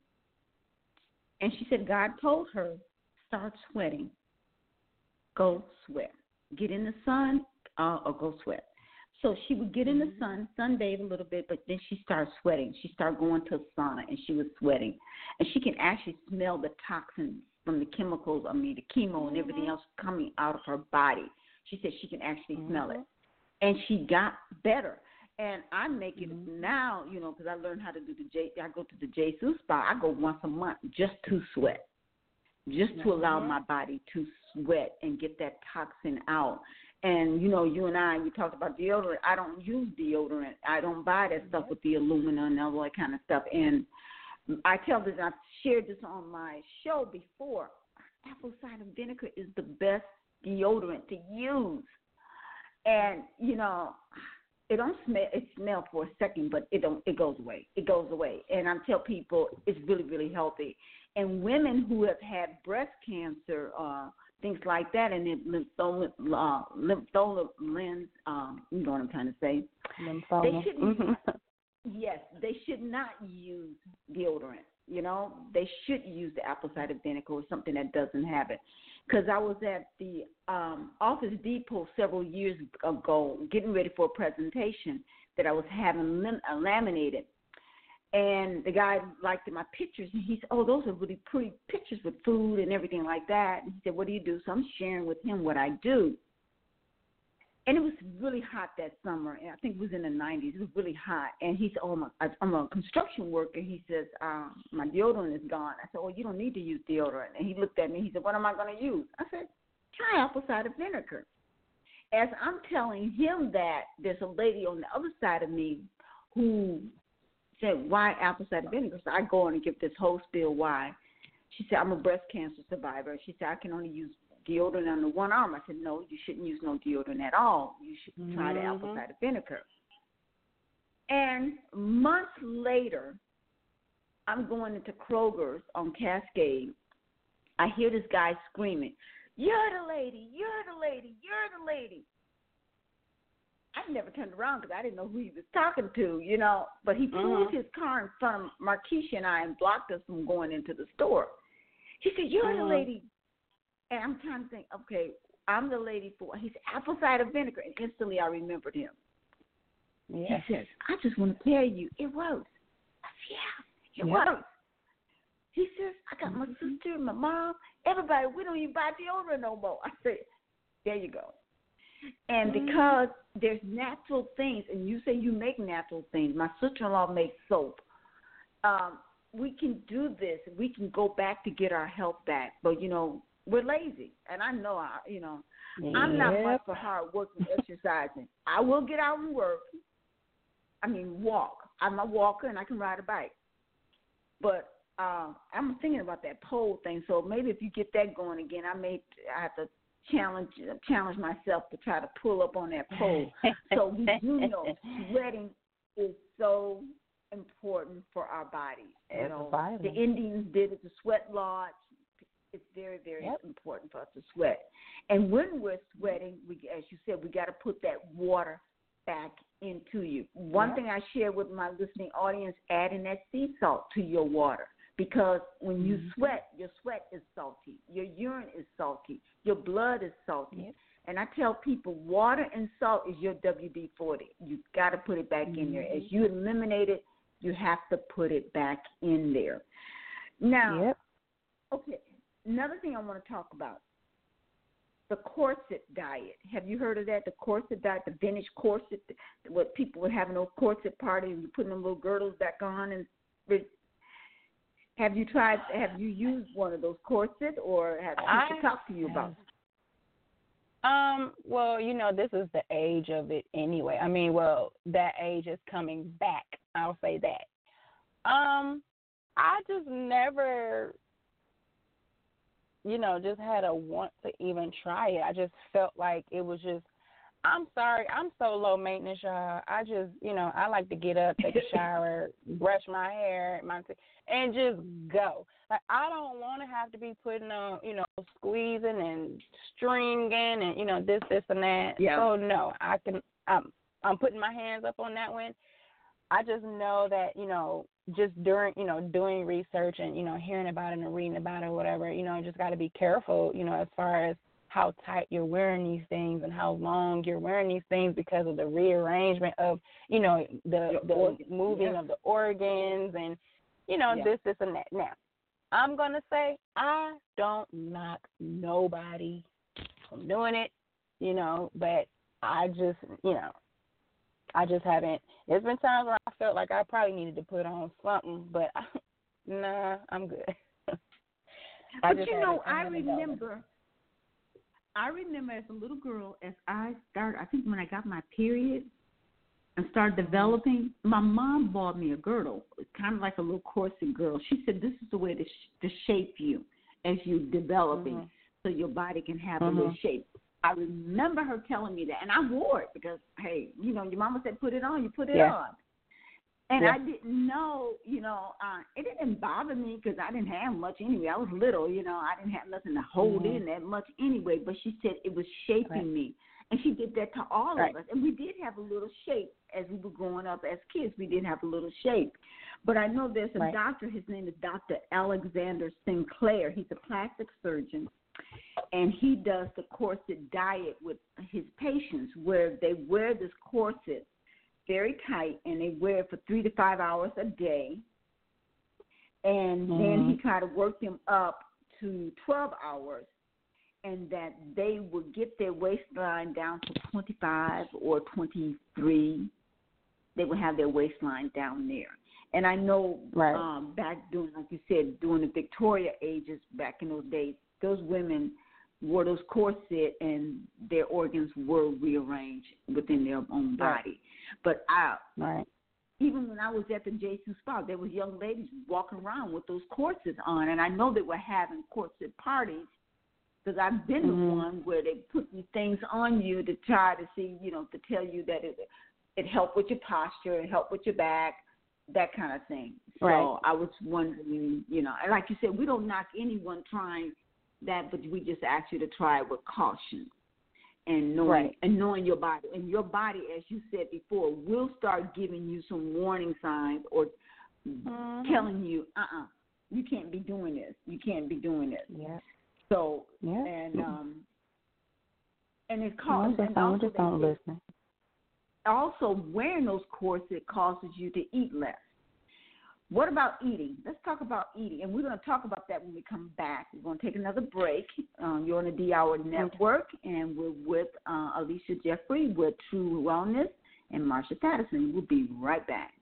And she said God told her, start sweating. Go sweat. Get in the sun uh, or go sweat. So she would get in the mm-hmm. sun, sunbathe a little bit, but then she started sweating. She started going to a sauna and she was sweating. And she can actually smell the toxins from the chemicals, I mean, the chemo and everything mm-hmm. else coming out of her body. She said she can actually smell it. Mm-hmm. And she got better. And I make it now, you know, because I learned how to do the J. I go to the Jeju spa. I go once a month just to sweat, just to allow mm-hmm. my body to sweat and get that toxin out. And you know, you and I, you talked about deodorant. I don't use deodorant. I don't buy that stuff mm-hmm. with the aluminum and all that kind of stuff. And I tell this, I've shared this on my show before. Apple cider vinegar is the best deodorant to use. And you know, it don't smell. It smells for a second, but it don't. It goes away. It goes away. And I tell people it's really, really healthy. And women who have had breast cancer, uh, things like that, and then lymphoma, uh, lymphoma lens, um, you know what I'm trying to say. Lymphoma. They shouldn't. Mhm. Yes, they should not use deodorant. You know, they should use the apple cider vinegar or something that doesn't have it. Because I was at the um, Office Depot several years ago, getting ready for a presentation that I was having lim- uh, laminated, and the guy liked my pictures, and he said, "Oh, those are really pretty pictures with food and everything like that." And he said, "What do you do?" So I'm sharing with him what I do and it was really hot that summer. And I think it was in the 90s. It was really hot. And he said, "Oh, I'm a, I'm a construction worker." He says, um, "My deodorant is gone." I said, "Oh, you don't need to use deodorant." And he looked at me. He said, "What am I going to use?" I said, "Try apple cider vinegar." As I'm telling him that, there's a lady on the other side of me who said, "Why apple cider vinegar?" So I go on and give this whole spiel why. She said, "I'm a breast cancer survivor." She said, "I can only use deodorant on the one arm." I said, "No, you shouldn't use no deodorant at all. You should try the apple Mhm. cider vinegar." And months later, I'm going into Kroger's on Cascade. I hear this guy screaming, "You're the lady! You're the lady! You're the lady!" I never turned around because I didn't know who he was talking to, you know. But he pulled Mhm. his car in front of Marquisha and I and blocked us from going into the store. He said, "You're the Mhm. lady," and I'm trying to think. Okay, I'm the lady for. He said, "Apple cider vinegar," and instantly I remembered him. Yes. He says, I just want to tell you, it works. I said, yeah, it Yep. works. He says, I got my sister, my mom, everybody, we don't even buy deodorant no more. I said, there you go. And Mhm. because there's natural things, and you say you make natural things, my sister-in-law makes soap. Um, we can do this. We can go back to get our health back, but you know we're lazy, and I know I, you know, I'm not much Yep. for hard work and exercising. I will get out and work. I mean, walk. I'm a walker and I can ride a bike. But uh, I'm thinking about that pole thing. So maybe if you get that going again, I may I have to challenge challenge myself to try to pull up on that pole. so we do know sweating is so important for our bodies. You know, the Indians did it, the sweat lodge. It's very, very Yep. important for us to sweat. And when we're sweating, we, as you said, we got to put that water back into you. One Yep. thing I share with my listening audience: adding that sea salt to your water, because when you Mhm. sweat, your sweat is salty, your urine is salty, your blood is salty. Yep. And I tell people, water and salt is your WD forty. You've got to put it back in there. As Mhm. you eliminate it, you have to put it back in there. Now, Yep. Okay. Another thing I want to talk about the corset diet. Have you heard of that? The corset diet, the vintage corset, what people were having those corset parties and you putting them little girdles back on and have you tried have you used one of those corsets or have people I talked to you about Um, well, you know, this is the age of it anyway. I mean, well, that age is coming back. I'll say that. Um, I just never you know, just had a want to even try it. I just felt like it was just I'm sorry, I'm so low maintenance, y'all. I just, you know, I like to get up, take a shower, brush my hair, my t- and just go. Like I don't want to have to be putting on, you know, squeezing and stringing and you know this, this, and that. Yeah. So no, I can. I'm I'm putting my hands up on that one. I just know that you know just during you know doing research and you know hearing about it and reading about it or whatever you know just got to be careful you know as far as how tight you're wearing these things and how long you're wearing these things because of the rearrangement of you know the the moving yeah. of the organs and you know Yeah. this this and that now i'm going to say i don't knock nobody from doing it you know but i just you know i just haven't there's been times where i felt like i probably needed to put on something but nah i'm good I But you know, I remember. I remember as a little girl, as I started, I think when I got my period and started Mm-hmm. developing, my mom bought me a girdle, kind of like a little corset girdle. She said, "This is the way to sh- to shape you as you're developing, Mhm. so your body can have a little Mhm. shape." I remember her telling me that, and I wore it because, hey, you know, your mama said put it on, you put it Yeah. on. And Yeah. I didn't know, you know, uh, it didn't bother me because I didn't have much anyway. I was little, you know, I didn't have nothing to hold Mhm. in that much anyway. But she said it was shaping Right. me, and she did that to all Right. of us. And we did have a little shape as we were growing up as kids. We did have a little shape. But I know there's a Right. doctor. His name is Dr. Alexander Sinclair. He's a plastic surgeon, and he does the corset diet with his patients, where they wear this corset very tight and they wear it for three to five hours a day. And then he Mhm. tried to work them up to 12 hours and that they would get their waistline down to 25 or 23. They would have their waistline down there. And I know Right. um, back during, like you said, during the Victoria ages, back in those days, those women wore those corset and their organs were rearranged within their own body. But I, right even when I was at the Jeju Spa, there was young ladies walking around with those corsets on, and I know they were having corset parties because I've been to Mhm. one where they put these things on you to try to see, you know, to tell you that it it helped with your posture, it helped with your back, that kind of thing. So Right. I was wondering, you know, and like you said, we don't knock anyone trying that, but we just ask you to try it with caution and knowing Right. and knowing your body. And your body, as you said before, will start giving you some warning signs or Mhm. telling you, uh uh you can't be doing this. You can't be doing this. yeah So yeah and um and it causes just, and also just say- listening. also wearing those corsets causes you to eat less. What about eating? Let's talk about eating, and we're going to talk about that when we come back. We're going to take another break. Um, you're on the D Hour Network, and we're with uh, Alisha Jeffrey with True Wellness and Marsha Patterson. We'll be right back.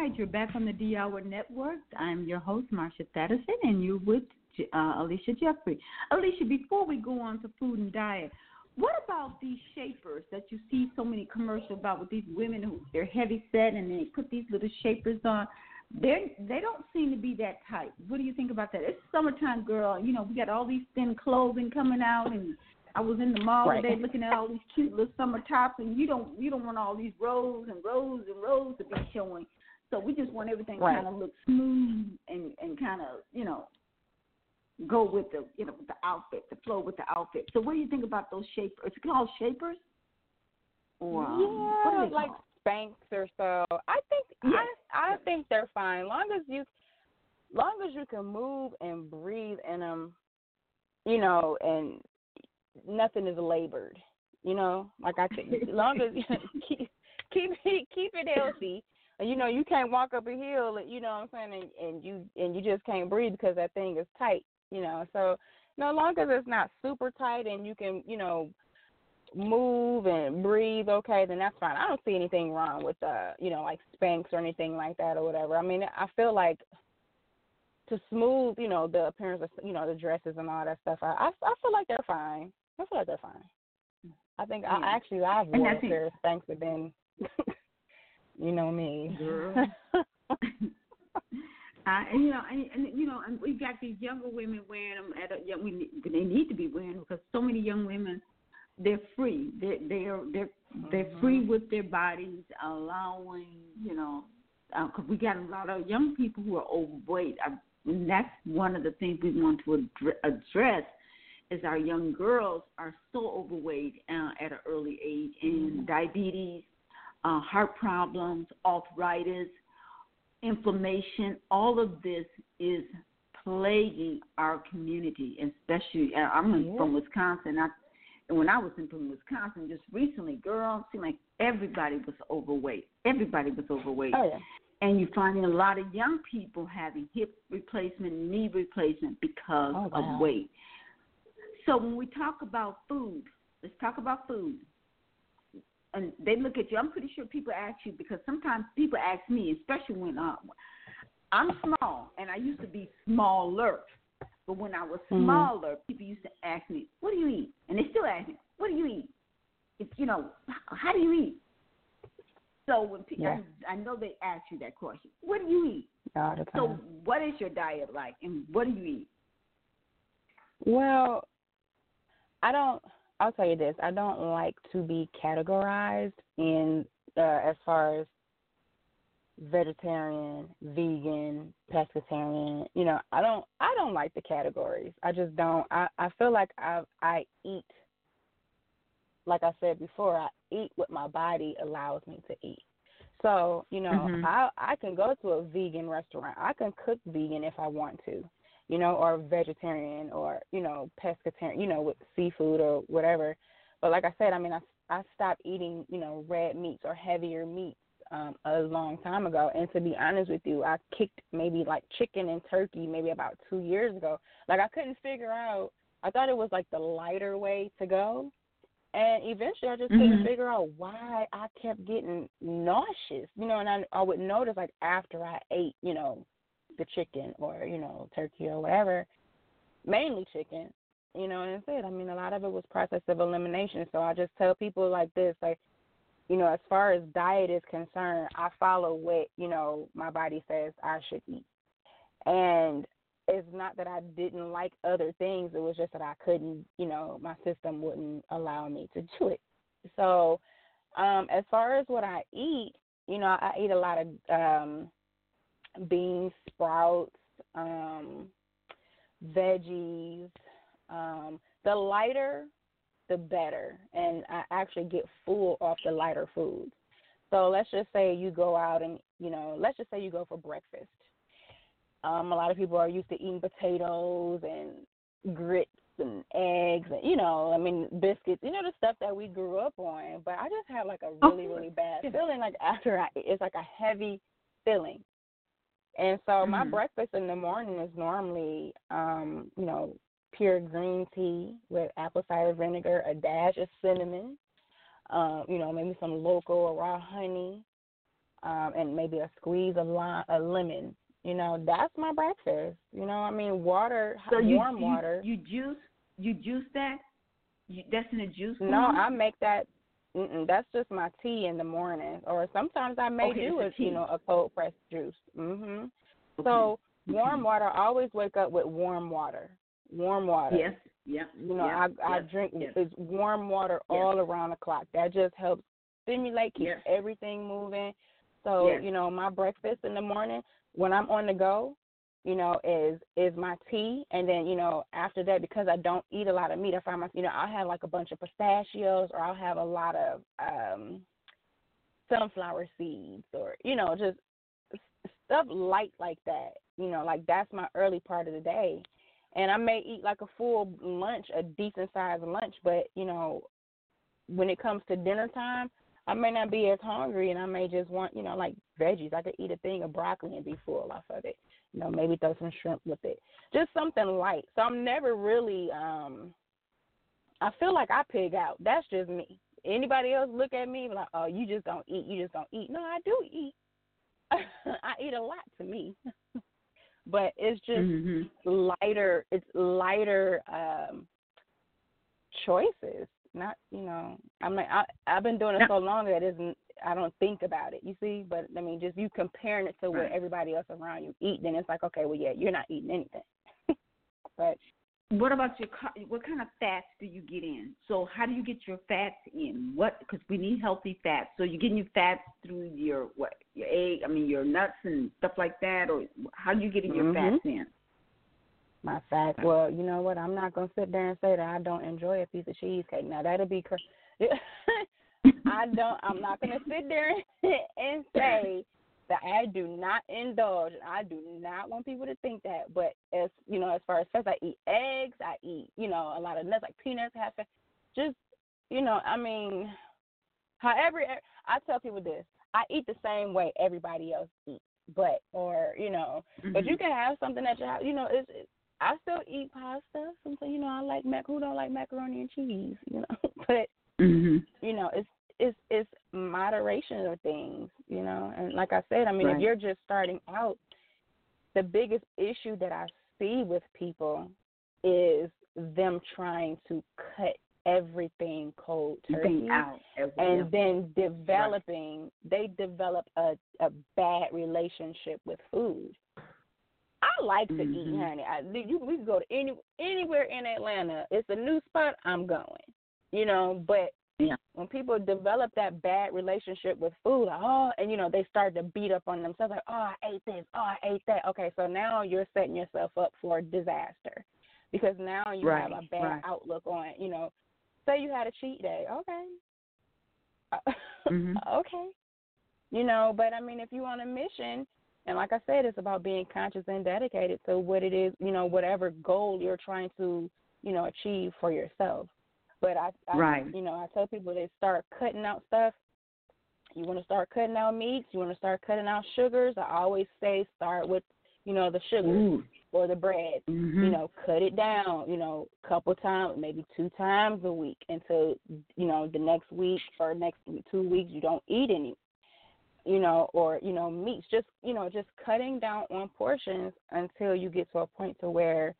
Right, you're back on the D Hour Network. I'm your host, Marsha Thadison, and you're with uh, Alisha Jeffrey. Alisha, before we go on to food and diet, what about these shapers that you see so many commercials about with these women who they're heavy set and they put these little shapers on? They they don't seem to be that tight. What do you think about that? It's summertime, girl. You know we got all these thin clothing coming out, and I was in the mall Right. today looking at all these cute little summer tops, and you don't you don't want all these rows and rows and rows to be showing. So we just want everything Right. kind of look smooth and and kind of you know go with the you know with the outfit, the flow with the outfit. So what do you think about those shapers? It's called shapers. Or um, what yeah, are they like called? Spanx or so. I think Yes. I I think they're fine, long as you, long as you can move and breathe in them, you know, and nothing is labored. You know, like I think, as long as you keep keep it keep it healthy. And you know, you can't walk up a hill. You know what I'm saying? And, and you and you just can't breathe because that thing is tight. You know, so no long as it's not super tight and you can, you know, move and breathe okay, then that's fine. I don't see anything wrong with uh, you know, like Spanx or anything like that or whatever. I mean, I feel like to smooth, you know, the appearance of you know, the dresses and all that stuff, I I, I feel like they're fine. I feel like they're fine. I think Yeah. I actually I've worn a pair of Spanx have been you know me. Girl. Uh, and you know, and, and you know, and we got these younger women wearing them at a young. We need, they need to be wearing them because so many young women, they're free. They're they're they're they're free with their bodies, allowing you know, because we got a lot of young people who are overweight. I, and that's one of the things we want to addre- address. Is our young girls are so overweight uh, at an early age, and diabetes, uh, heart problems, arthritis, inflammation, all of this is plaguing our community, especially. I'm Yeah. from Wisconsin. I, and when I was in from Wisconsin just recently, girl, it seemed like everybody was overweight. Everybody was overweight. Oh yeah. And you're finding a lot of young people having hip replacement, knee replacement because Oh, wow. of weight. So when we talk about food, let's talk about food. And they look at you. I'm pretty sure people ask you because sometimes people ask me, especially when uh, I'm small and I used to be smaller. But when I was Mhm. smaller, people used to ask me, "What do you eat?" And they still ask me, "What do you eat?" It's you know, how do you eat? So when people, Yeah. I, I know they ask you that question, "What do you eat?" All the So what is your diet like, and what do you eat? Well, I don't. I'll tell you this. I don't like to be categorized in uh, as far as vegetarian, vegan, pescatarian. You know, I don't. I don't like the categories. I just don't. I I feel like I I eat. Like I said before, I eat what my body allows me to eat. So you know, Mhm. I I can go to a vegan restaurant. I can cook vegan if I want to you know, or vegetarian or, you know, pescatarian, you know, with seafood or whatever. But like I said, I mean, I, I stopped eating, you know, red meats or heavier meats um, a long time ago. And to be honest with you, I kicked maybe like chicken and turkey maybe about two years ago. Like I couldn't figure out, I thought it was like the lighter way to go. And eventually I just couldn't Mhm. figure out why I kept getting nauseous, you know, and I, I would notice like after I ate, you know, the chicken or you know turkey or whatever mainly chicken you know and I said i mean a lot of it was process of elimination. So i just tell people like this like you know as far as diet is concerned i follow what you know my body says i should eat. And it's not that i didn't like other things. It was just that i couldn't you know my system wouldn't allow me to do it. So um as far as what i eat you know i eat a lot of um beans, sprouts, um, veggies. Um, the lighter, the better. And I actually get full off the lighter foods. So let's just say you go out and, you know, let's just say you go for breakfast. Um, a lot of people are used to eating potatoes and grits and eggs and you know, I mean biscuits, you know the stuff that we grew up on. But I just have like a Oh, really, really bad feeling like after I it's like a heavy feeling. And so my Mhm. breakfast in the morning is normally, um, you know, pure green tea with apple cider vinegar, a dash of cinnamon, um, you know, maybe some local or raw honey, um, and maybe a squeeze of lime, a lemon. You know, that's my breakfast. You know, I mean, water, So you, warm you, water. You juice you juice that? You, that's in a juice No, form? I make that. Mm-mm, that's just my tea in the morning, or sometimes I may Okay, do a you know a cold pressed juice. Mhm. Okay. So warm water. I always wake up with warm water. Warm water. Yes. Yeah. You know, yeah, I I yes, drink yes. it's warm water all around the clock. That just helps stimulate, keep everything moving. So you know, my breakfast in the morning when I'm on the go, you know, is is my tea, and then you know after that because I don't eat a lot of meat, I find my you know I'll have like a bunch of pistachios or I'll have a lot of um sunflower seeds or you know just stuff light like that. You know, like that's my early part of the day and I may eat like a full lunch, a decent sized lunch, but you know, when it comes to dinner time, I may not be as hungry, and I may just want you know like veggies. I could eat a thing of broccoli and be full off of it. You know, maybe throw some shrimp with it, just something light. So I'm never really. um I feel like I pig out. That's just me. Anybody else look at me like, oh, you just don't eat. You just don't eat. No, I do eat. I eat a lot to me, but it's just Mhm. lighter it's lighter um choices not you know i'm like I, i've been doing it so long that it isn't i don't think about it you see but i mean just you comparing it to what Right. everybody else around you eat then it's like okay well yeah you're not eating anything but What about your what kind of fats do you get in? So how do you get your fats in? What because we need healthy fats. So you're getting your fats through your what your egg, I mean your nuts and stuff like that, or how do you getting your Mhm. fats in? my fact well you know what i'm not going to sit there and say that i don't enjoy a piece of cheesecake now that'll be cr- I don't. I'm not gonna sit there and say that I do not indulge. I do not want people to think that. But as you know, as far as fats, I eat eggs. I eat you know a lot of nuts like peanuts. Have fat. Just you know, I mean, however, I tell people this: I eat the same way everybody else eats. But or you know, but you Mhm. can have something that you have. You know, it's. it's I still eat pasta. Something you know, I like mac. Who don't like macaroni and cheese? You know, but Mhm. you know, it's it's it's moderation of things, you know. And like I said, I mean, Right. if you're just starting out, the biggest issue that I see with people is them trying to cut everything cold turkey out. and then developing they develop a a bad relationship with food. I like to eat, Mhm. honey. I, you, we can go to any anywhere in Atlanta. It's a new spot. I'm going. You know, but Yeah. when people develop that bad relationship with food, oh, and you know they start to beat up on themselves, like, oh, I ate this, oh, I ate that. Okay, so now you're setting yourself up for disaster because now you have a bad right. outlook on, you know, say you had a cheat day, okay, Mhm. okay, you know, but I mean, if you're on a mission, and like I said, it's about being conscious and dedicated to what it is, you know, whatever goal you're trying to, you know, achieve for yourself. But I, I Right. you know, I tell people they start cutting out stuff. You want to start cutting out meats. You want to start cutting out sugars. I always say start with, you know, the sugar Ooh. or the bread. Mhm. You know, cut it down. You know, a couple times, maybe two times a week, until you know the next week or next two weeks you don't eat any. You know, or you know, meats. Just you know, just cutting down on portions until you get to a point to where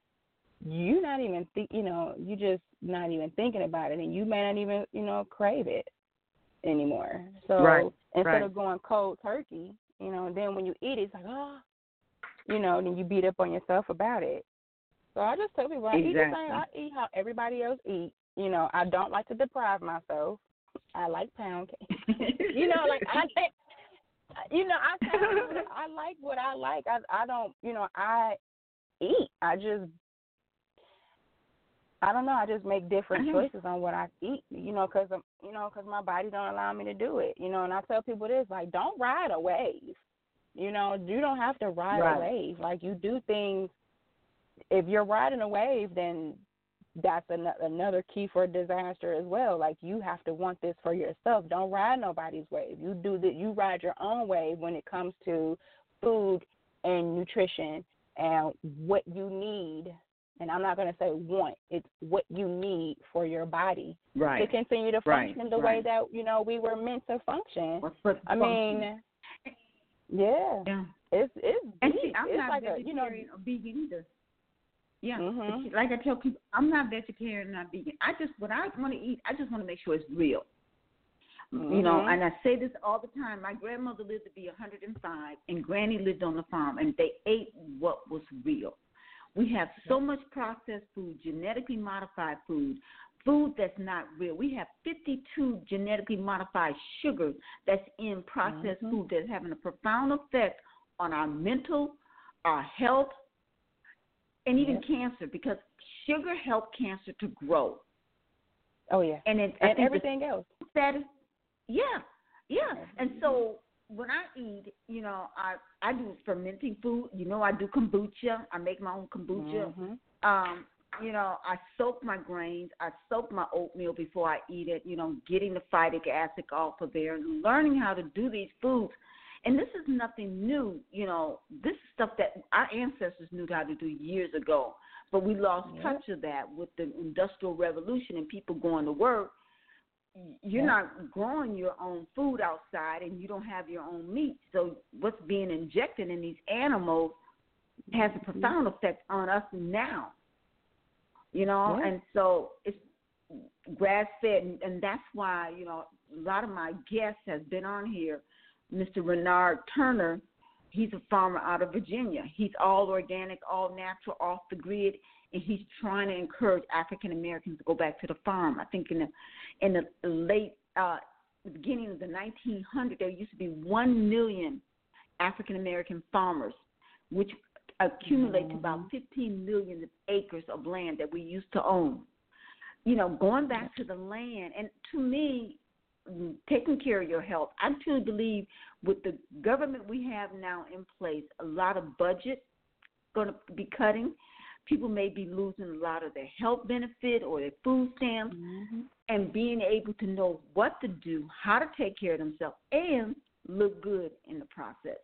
you're not even think. You know, you just not even thinking about it, and you may not even you know crave it anymore. So Right, instead right. of going cold turkey, you know, then when you eat it, it's like oh, you know, then you beat up on yourself about it. So I just tell people I eat the same. I eat how everybody else eat. You know, I don't like to deprive myself. I like pound cake. you know, like I think, you know, I tell people that I like what I like. I I don't, you know, I eat. I just I don't know. I just make different Mhm. choices on what I eat. You know, because you know, because my body don't allow me to do it. You know, and I tell people this: like, don't ride a wave. You know, you don't have to ride Right. a wave. Like, you do things. If you're riding a wave, then that's an- another key for disaster as well. Like, you have to want this for yourself. Don't ride nobody's wave. You do that. You ride your own wave when it comes to food and nutrition and what you need. And I'm not going to say want. It's what you need for your body right. to continue to Right, function the way that you know we were meant to function. I function? mean, Yeah. Yeah. It's it's And see, I'm it's not like a vegetarian you know or vegan either. Yeah, Mhm. It's like I tell people, I'm not vegetarian, not vegan. I just what I want to eat, I just want to make sure it's real. You know, Mhm. and I say this all the time. My grandmother lived to be 105, and Granny lived on the farm, and they ate what was real. We have so much processed food, genetically modified food, food that's not real. We have 52 genetically modified sugars that's in processed Mhm. food that's having a profound effect on our mental, our health, and even Yep. cancer because sugar helps cancer to grow. oh yeah, And it, and everything else. Yeah, yeah. And so when I eat, you know, I I do fermenting food. You know, I do kombucha. I make my own kombucha. Mhm. Um, you know, I soak my grains. I soak my oatmeal before I eat it. You know, getting the phytic acid off of there and learning how to do these foods. And this is nothing new. You know, this is stuff that our ancestors knew how to do years ago. But we lost Yeah. touch of that with the industrial revolution and people going to work you're Yeah. not growing your own food outside and you don't have your own meat. So what's being injected in these animals has a mm-hmm. profound effect on us now. You know, Yeah. and so it's grass fed and, and that's why, you know, a lot of my guests has been on here. Mr. Renard Turner, he's a farmer out of Virginia. He's all organic, all natural, off the grid and he's trying to encourage African Americans to go back to the farm. I think in the in the late uh, beginning of the 1900s, there used to be one million African American farmers, which accumulate to about 15 million acres of land that we used to own. You know, going back to the land, and to me, taking care of your health, I truly believe with the government we have now in place, a lot of budget going to be cutting people may be losing a lot of their health benefit or their food stamps Mhm. and being able to know what to do, how to take care of themselves, and look good in the process.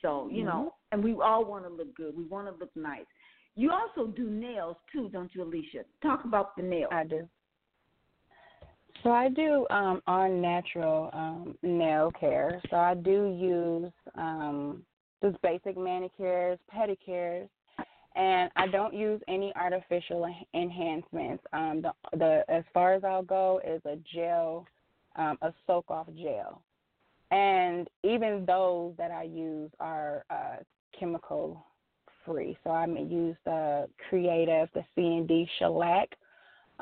So, you know, and we all want to look good. We want to look nice. You also do nails too, don't you, Alisha? Talk about the nails. I do. So I do um on natural um nail care. So I do use um just basic manicures, pedicures, and I don't use any artificial enhancements. Um the the as far as I'll go is a gel um a soak off gel. And even those that I use are uh chemical free. So I may use the creative, the CND shellac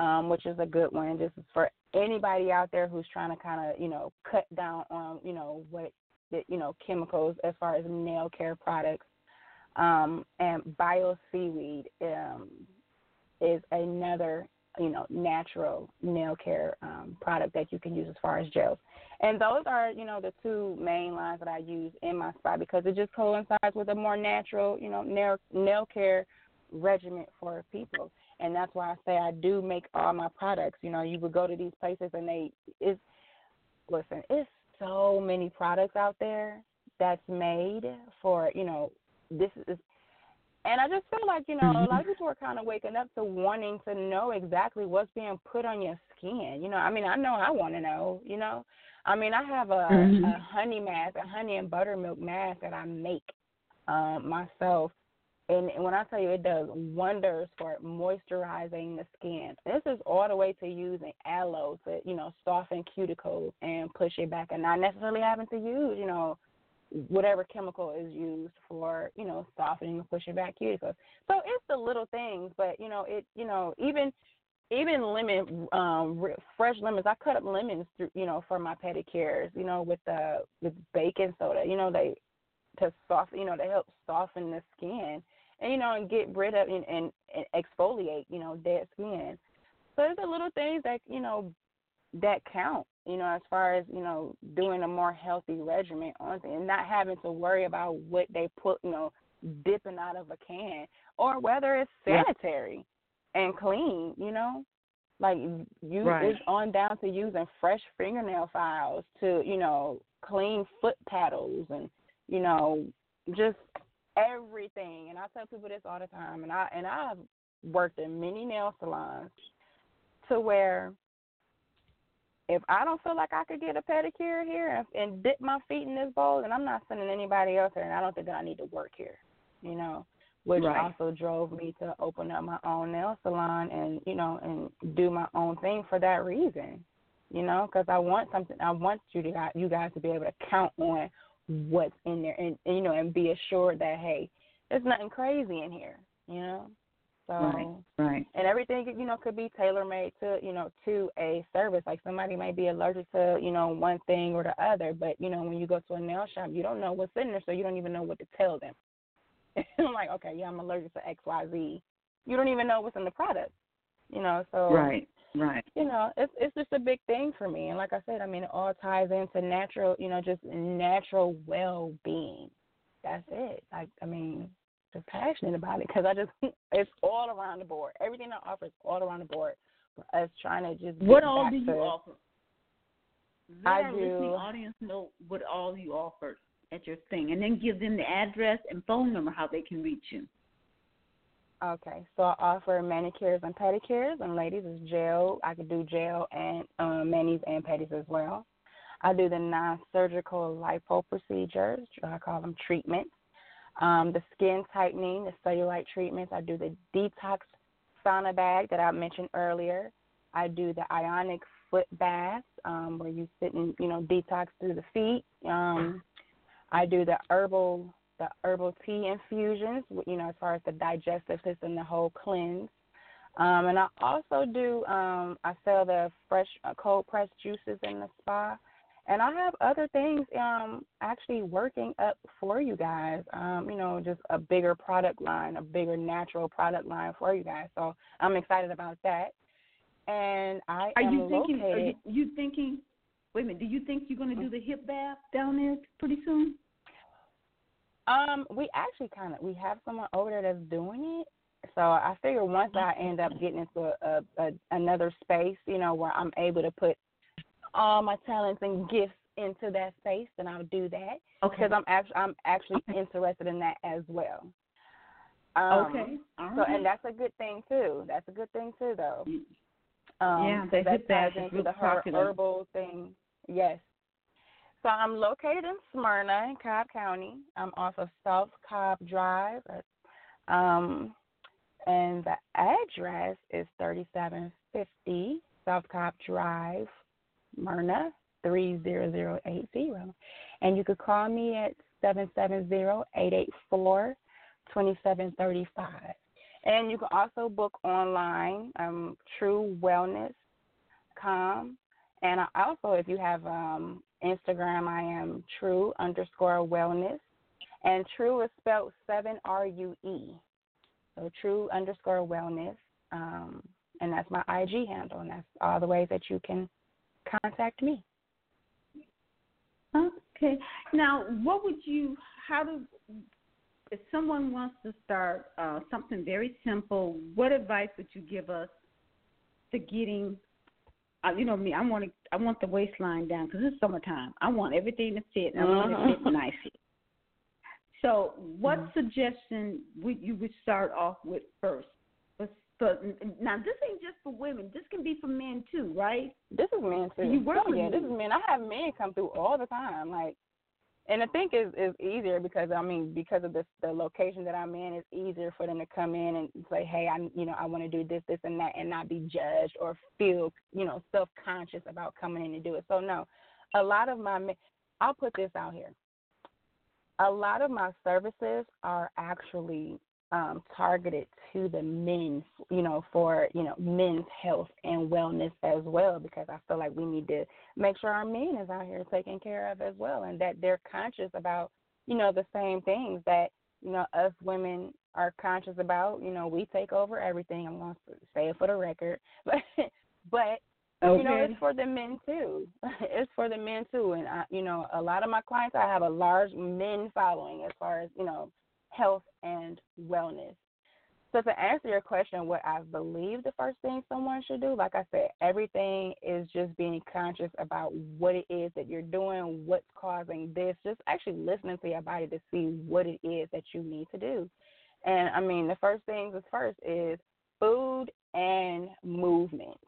um, which is a good one. This is for anybody out there who's trying to kind of, you know, cut down on, you know, what, the, you know, chemicals as far as nail care products. Um, and bio seaweed um, is another, you know, natural nail care um, product that you can use as far as gels. And those are, you know, the two main lines that I use in my spa because it just coincides with a more natural, you know, nail nail care regimen for people and that's why I say I do make all my products. You know, you would go to these places and they it's listen, it's so many products out there that's made for, you know, this is and I just feel like, you know, a lot of people are kind of waking up to wanting to know exactly what's being put on your skin. You know, I mean, I know I want to know, you know. I mean, I have a, Mhm. a honey mask, a honey and buttermilk mask that I make um, myself and when I tell you it does wonders for moisturizing the skin. This is all the way to using aloe to, you know, soften cuticles and push it back and not necessarily having to use, you know, whatever chemical is used for, you know, softening and pushing back cuticles. So it's the little things, but you know, it you know, even even lemon um fresh lemons i cut up lemons through you know for my pedicures you know with the with baking soda you know they to soften you know to help soften the skin and you know and get rid of and, and, and exfoliate you know dead skin so there's the little things that you know that count you know as far as you know doing a more healthy regimen on and not having to worry about what they put you know dipping out of a can or whether it's Yeah. sanitary and clean you know like you Right. it's on down to using fresh fingernail files to you know clean foot paddles and you know just everything and i tell people this all the time and i and i've worked in many nail salons to where if I don't feel like I could get a pedicure here and, and dip my feet in this bowl, then I'm not sending anybody else here, and I don't think that I need to work here. You know, which Right. also drove me to open up my own nail salon and you know and do my own thing for that reason. You know, because I want something. I want you to you guys to be able to count on what's in there, and, and you know, and be assured that hey, there's nothing crazy in here. You know, so Right. Right. and everything you know could be tailor made to you know to a service like somebody may be allergic to you know one thing or the other but you know when you go to a nail shop you don't know what's in there so you don't even know what to tell them i'm like okay yeah i'm allergic to xyz you don't even know what's in the product you know so Right. Right. you know it's it's just a big thing for me and like i said i mean it all ties into natural you know just natural well being that's it like i mean just passionate about it because i just it's all around the board everything i offer is all around the board for us trying to just What all do you to, offer? Let I our listening do- audience know what all you offer at your thing, and then give them the address and phone number how they can reach you. Okay, so I offer manicures and pedicures, and ladies is gel. I could do gel and um, manis and pedis as well. I do the non-surgical lipo procedures. I call them treatments. Um, the skin tightening, the cellulite treatments. I do the detox sauna bag that I mentioned earlier. I do the ionic foot bath, um, where you sit and you know detox through the feet. Um, I do the herbal the herbal tea infusions, you know, as far as the digestive system, the whole cleanse. Um, and I also do, um, I sell the fresh uh, cold pressed juices in the spa. And I have other things um, actually working up for you guys, um, you know, just a bigger product line, a bigger natural product line for you guys. So I'm excited about that. And I Are you thinking? Are you, you thinking? Wait a minute. Do you think you're going to do the hip bath down there pretty soon? Um, we actually kind of we have someone over there that's doing it. So I figure once I end up getting into a, a, a another space, you know, where I'm able to put all my talents and gifts into that space, then I'll do that Okay. because I'm actually I'm actually interested in that as well. Um, okay. All So right. and that's a good thing too. That's a good thing too, though. Mm. Um, Yeah, 'cause the that hip bath ties into real the her- herbal thing. Yes. So I'm located in Smyrna in Cobb County. I'm off of South Cobb Drive. Um, and the address is 3750 South Cobb Drive, Smyrna 30080. And you could call me at 770-884-2735. And you can also book online, um, truewellness.com. And I also, if you have um, Instagram, I am true underscore wellness. And true is spelled 7 R U E. So true underscore wellness. Um, and that's my IG handle. And that's all the ways that you can contact me. Okay. Now, what would you? How do? If someone wants to start uh, something very simple, what advice would you give us to getting? Uh, you know me. I want to. I want the waistline down because it's summertime. I want everything to fit. And I want it to fit nicely. So, what Mhm. suggestion would you would start off with first? But, but now, this ain't just for women. This can be for men too, right? This is men too. You work oh, yeah, this is men. I have men come through all the time. Like and I think is is easier because I mean because of the the location that I'm in, it's easier for them to come in and say, hey, I you know I want to do this, this, and that, and not be judged or feel you know self conscious about coming in to do it. So no, a lot of my I'll put this out here. A lot of my services are actually um, targeted to the men, you know, for you know men's health and wellness as well, because I feel like we need to make sure our men is out here taken care of as well, and that they're conscious about you know the same things that you know us women are conscious about. You know, we take over everything. I'm going to say it for the record, but but you know it's for the men too. it's for the men too, and I, you know a lot of my clients I have a large men following as far as you know health and wellness. So to answer your question, what I believe the first thing someone should do, like I said, everything is just being conscious about what it is that you're doing, what's causing this, just actually listening to your body to see what it is that you need to do. And I mean, the first things is first is food and movement.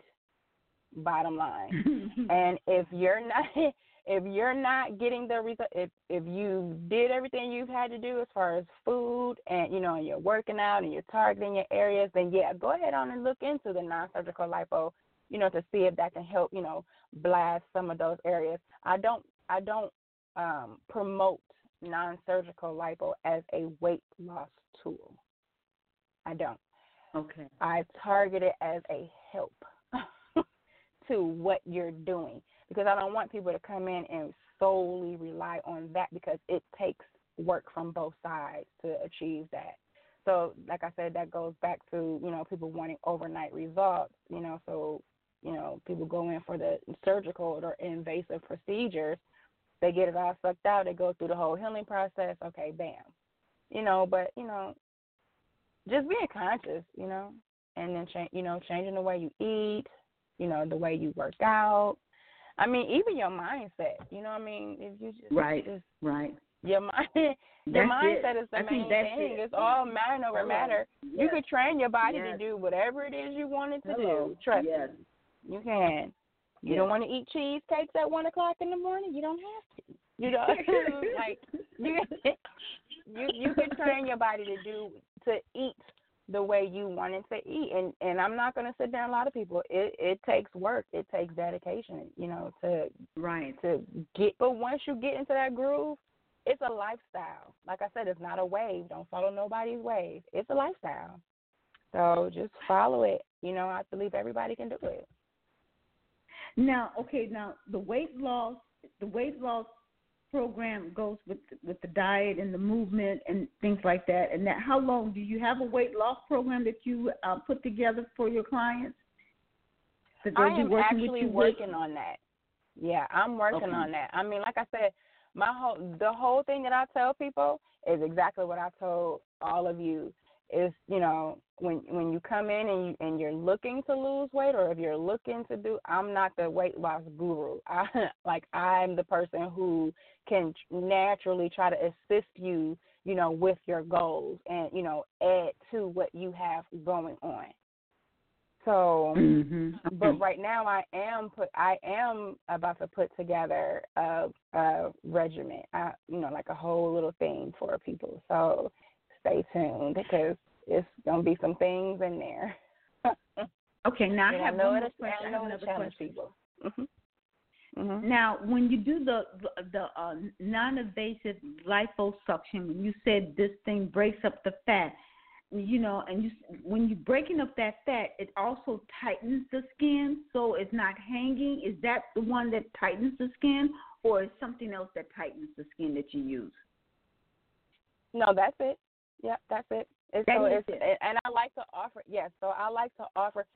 Bottom line. and if you're not if you're not getting the result if if you did everything you've had to do as far as food and you know and you're working out and you're targeting your areas then yeah go ahead on and look into the non-surgical lipo you know to see if that can help you know blast some of those areas. I don't i don't um promote non-surgical lipo as a weight loss tool. I don't. Okay. I target it as a help to what you're doing because I don't want people to come in and solely rely on that because it takes work from both sides to achieve that. So, like I said, that goes back to you know people wanting overnight results. You know, so you know people go in for the surgical or invasive procedures, they get it all sucked out, they go through the whole healing process. Okay, bam, you know. But you know, just being conscious, you know, and then you know, changing the way you eat, you know, the way you work out. I mean, even your mindset. You know what I mean? If you just right, just, right. Your mind, your That's mindset it. is the I main thing. it. It's all mind over matter. Yes. You could train your body Yes. to do whatever it is you want it to Hello. do. Trust Yes. me, you can. You don't want to eat cheesecakes at one o'clock in the morning. You don't have to. You know, like you, you you can train your body to do to eat the way you want it to eat. And and I'm not going to sit down. A lot of people, it it takes work. It takes dedication. You know, to Right. to get. But once you get into that groove, it's a lifestyle. Like I said, it's not a wave. Don't follow nobody's wave. It's a lifestyle. So just follow it. You know, I believe everybody can do it. Now, okay, now the weight loss, the weight loss program goes with with the diet and the movement and things like that. And that, how long do you have a weight loss program that you uh, put together for your clients? That I am actually you with? working on that. Yeah, I'm working Okay. on that. I mean, like I said, my whole the whole thing that I tell people is exactly what I told all of you. Is you know when when you come in and you and you're looking to lose weight or if you're looking to do, I'm not the weight loss guru. I like I'm the person who can naturally try to assist you, you know, with your goals and you know add to what you have going on. So Mm-hmm. but right now I am put I am about to put together a, a regimen, I, you know, like a whole little thing for people. So stay tuned because it's gonna be some things in there. okay, now I And have know one more it'll, question. I I know have another question. people. Mhm. Mhm. Now, when you do the the uh, non-invasive liposuction, when you said this thing breaks up the fat, you know, and you when you're breaking up that fat, it also tightens the skin, so it's not hanging. Is that the one that tightens the skin, or is something else that tightens the skin that you use? No, that's it. Yep, that's it. That so it's, it. And I like to offer, yes, so I like to offer,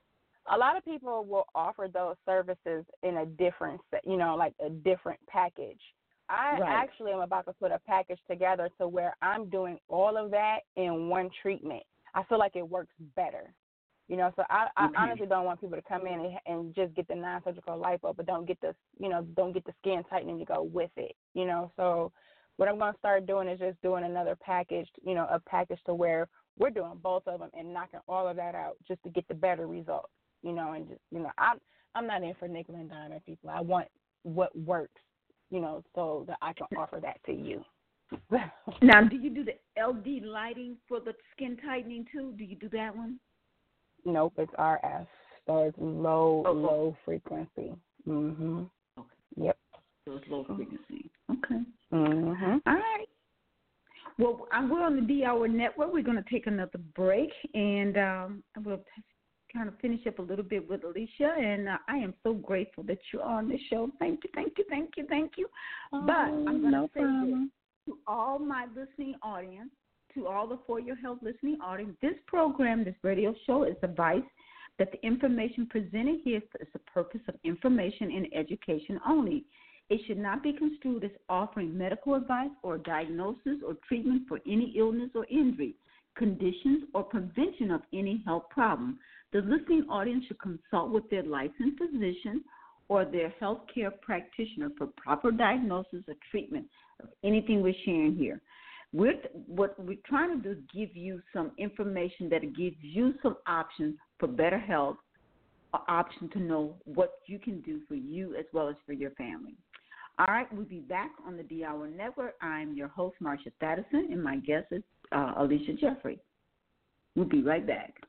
a lot of people will offer those services in a different, you know, like a different package. I Right. actually am about to put a package together to where I'm doing all of that in one treatment. I feel like it works better. You know, so I, I Okay. honestly don't want people to come in and, and just get the non-surgical lipo, but don't get the, you know, don't get the skin tightening to go with it. You know, so what I'm going to start doing is just doing another package, you know, a package to where we're doing both of them and knocking all of that out just to get the better results, you know, and just, you know, I'm I'm not in for nickel and dime people. I want what works, you know, so that I can offer that to you. Now, do you do the LED lighting for the skin tightening too? Do you do that one? nope, it's RF, so it's low Oh, low frequency. Mhm. Okay. Yep. So it's low frequency. Okay. Mhm. All right. Well, we're on the D Hour Network. We're going to take another break, and um, we'll kind of finish up a little bit with Alisha. And uh, I am so grateful that you're on the show. Thank you, thank you, thank you, thank you. but I'm going no to say this to all my listening audience, to all the For Your Health listening audience, this program, this radio show is advice that the information presented here is the purpose of information and education only. It should not be construed as offering medical advice or diagnosis or treatment for any illness or injury, conditions, or prevention of any health problem. The listening audience should consult with their licensed physician or their healthcare practitioner for proper diagnosis or treatment of anything we're sharing here. We're, what we're trying to do is give you some information that gives you some options for better health option to know what you can do for you as well as for your family. All right, we'll be back on the Hour Network. I'm your host, Marsha Thadison, and my guest is uh, Alisha Jeffrey. We'll be right back.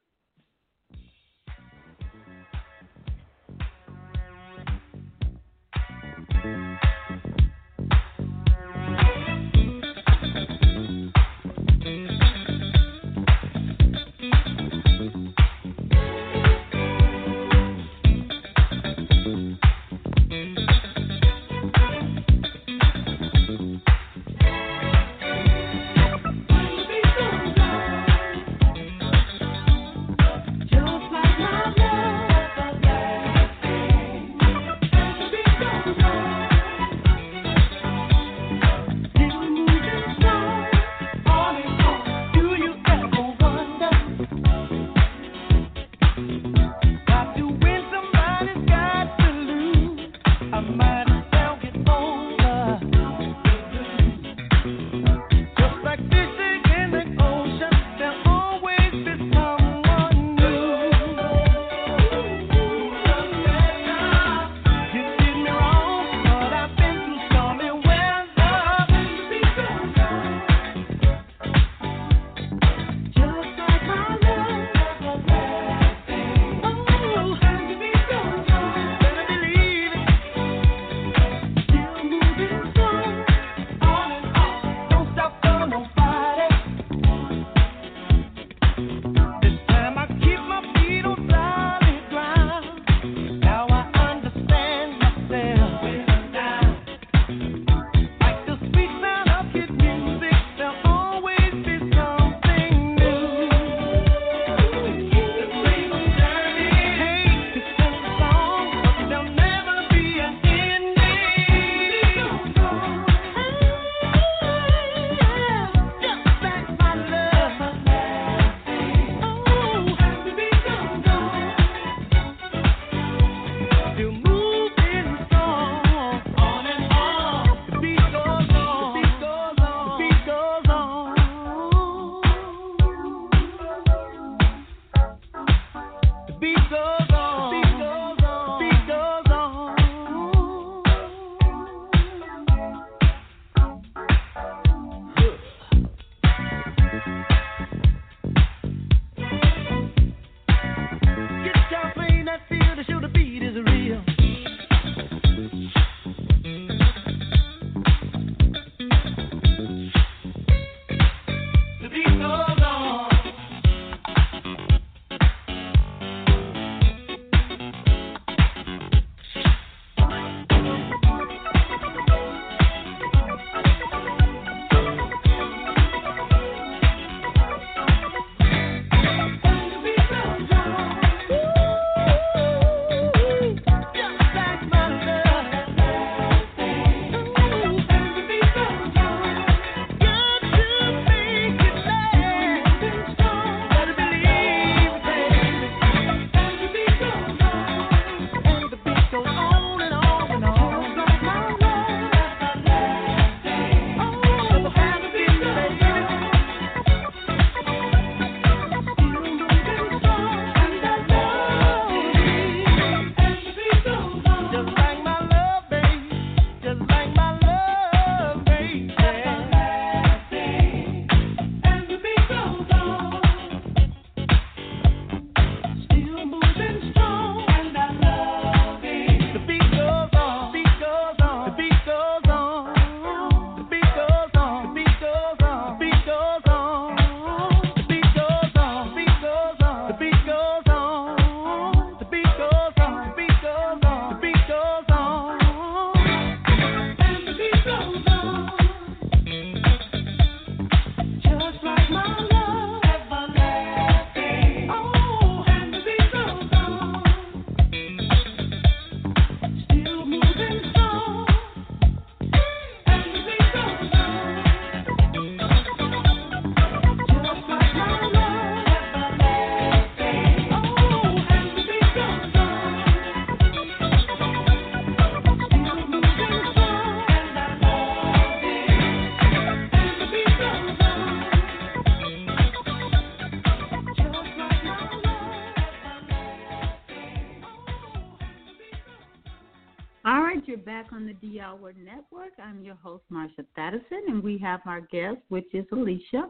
Host, Marsha Thadison, and we have our guest, which is Alisha,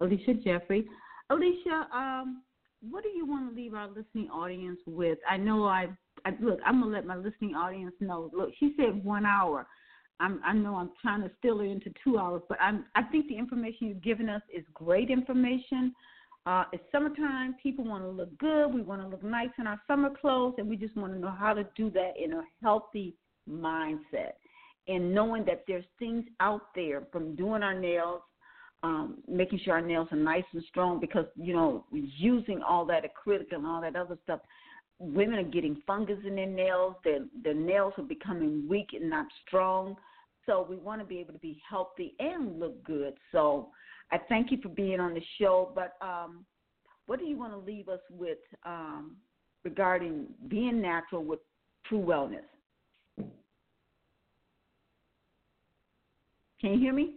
Alisha Jeffrey. Alisha, um, what do you want to leave our listening audience with? I know I, I look. I'm gonna let my listening audience know. Look, she said one hour. I'm, I know I'm trying to still it into two hours, but I'm, I think the information you've given us is great information. Uh, it's summertime. People want to look good. We want to look nice in our summer clothes, and we just want to know how to do that in a healthy mindset. And knowing that there's things out there from doing our nails, um, making sure our nails are nice and strong, because you know using all that acrylic and all that other stuff, women are getting fungus in their nails. Their their nails are becoming weak and not strong. So we want to be able to be healthy and look good. So I thank you for being on the show. But um, what do you want to leave us with um, regarding being natural with true wellness? Can you hear me?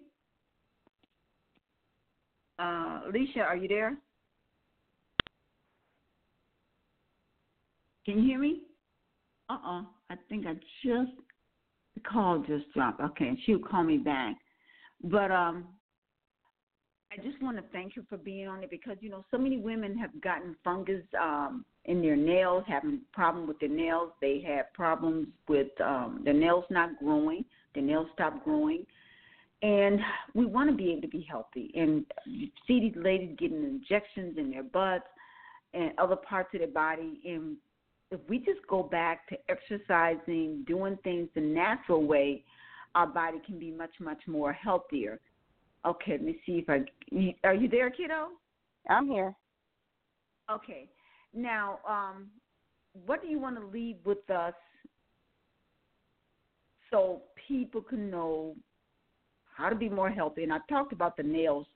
Uh, Alisha, are you there? Can you hear me? Uh uh I think I just the call just dropped. Okay, she'll call me back. But um I just want to thank you for being on it because you know so many women have gotten fungus um in their nails, having problem with their nails. They have problems with um their nails not growing. Their nails stop growing. And we want to be able to be healthy. And you see these ladies getting injections in their butts and other parts of their body. And if we just go back to exercising, doing things the natural way, our body can be much, much more healthier. Okay, let me see if I. Are you there, kiddo? I'm here. Okay. Now, um, what do you want to leave with us so people can know how to be more healthy? And I talked about the nails.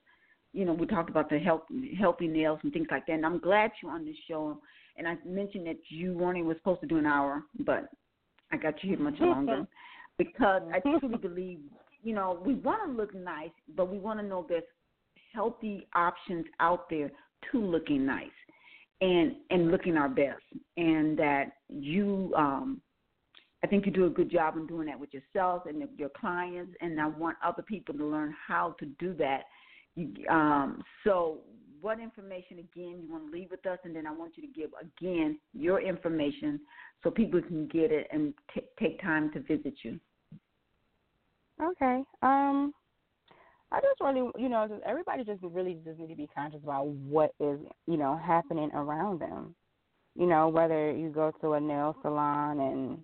You know, we talked about the health, healthy nails and things like that. And I'm glad you're on this show. And I mentioned that you weren't even supposed to do an hour, but I got you here much longer because I truly believe you know, we want to look nice, but we want to know there's healthy options out there to looking nice and and looking our best and that you um I think you do a good job in doing that with yourself and your clients and I want other people to learn how to do that. Um so what information again you want to leave with us and then I want you to give again your information so people can get it and t- take time to visit you. Okay. Um, I just really, you know, just everybody just really just need to be conscious about what is, you know, happening around them. You know, whether you go to a nail salon and,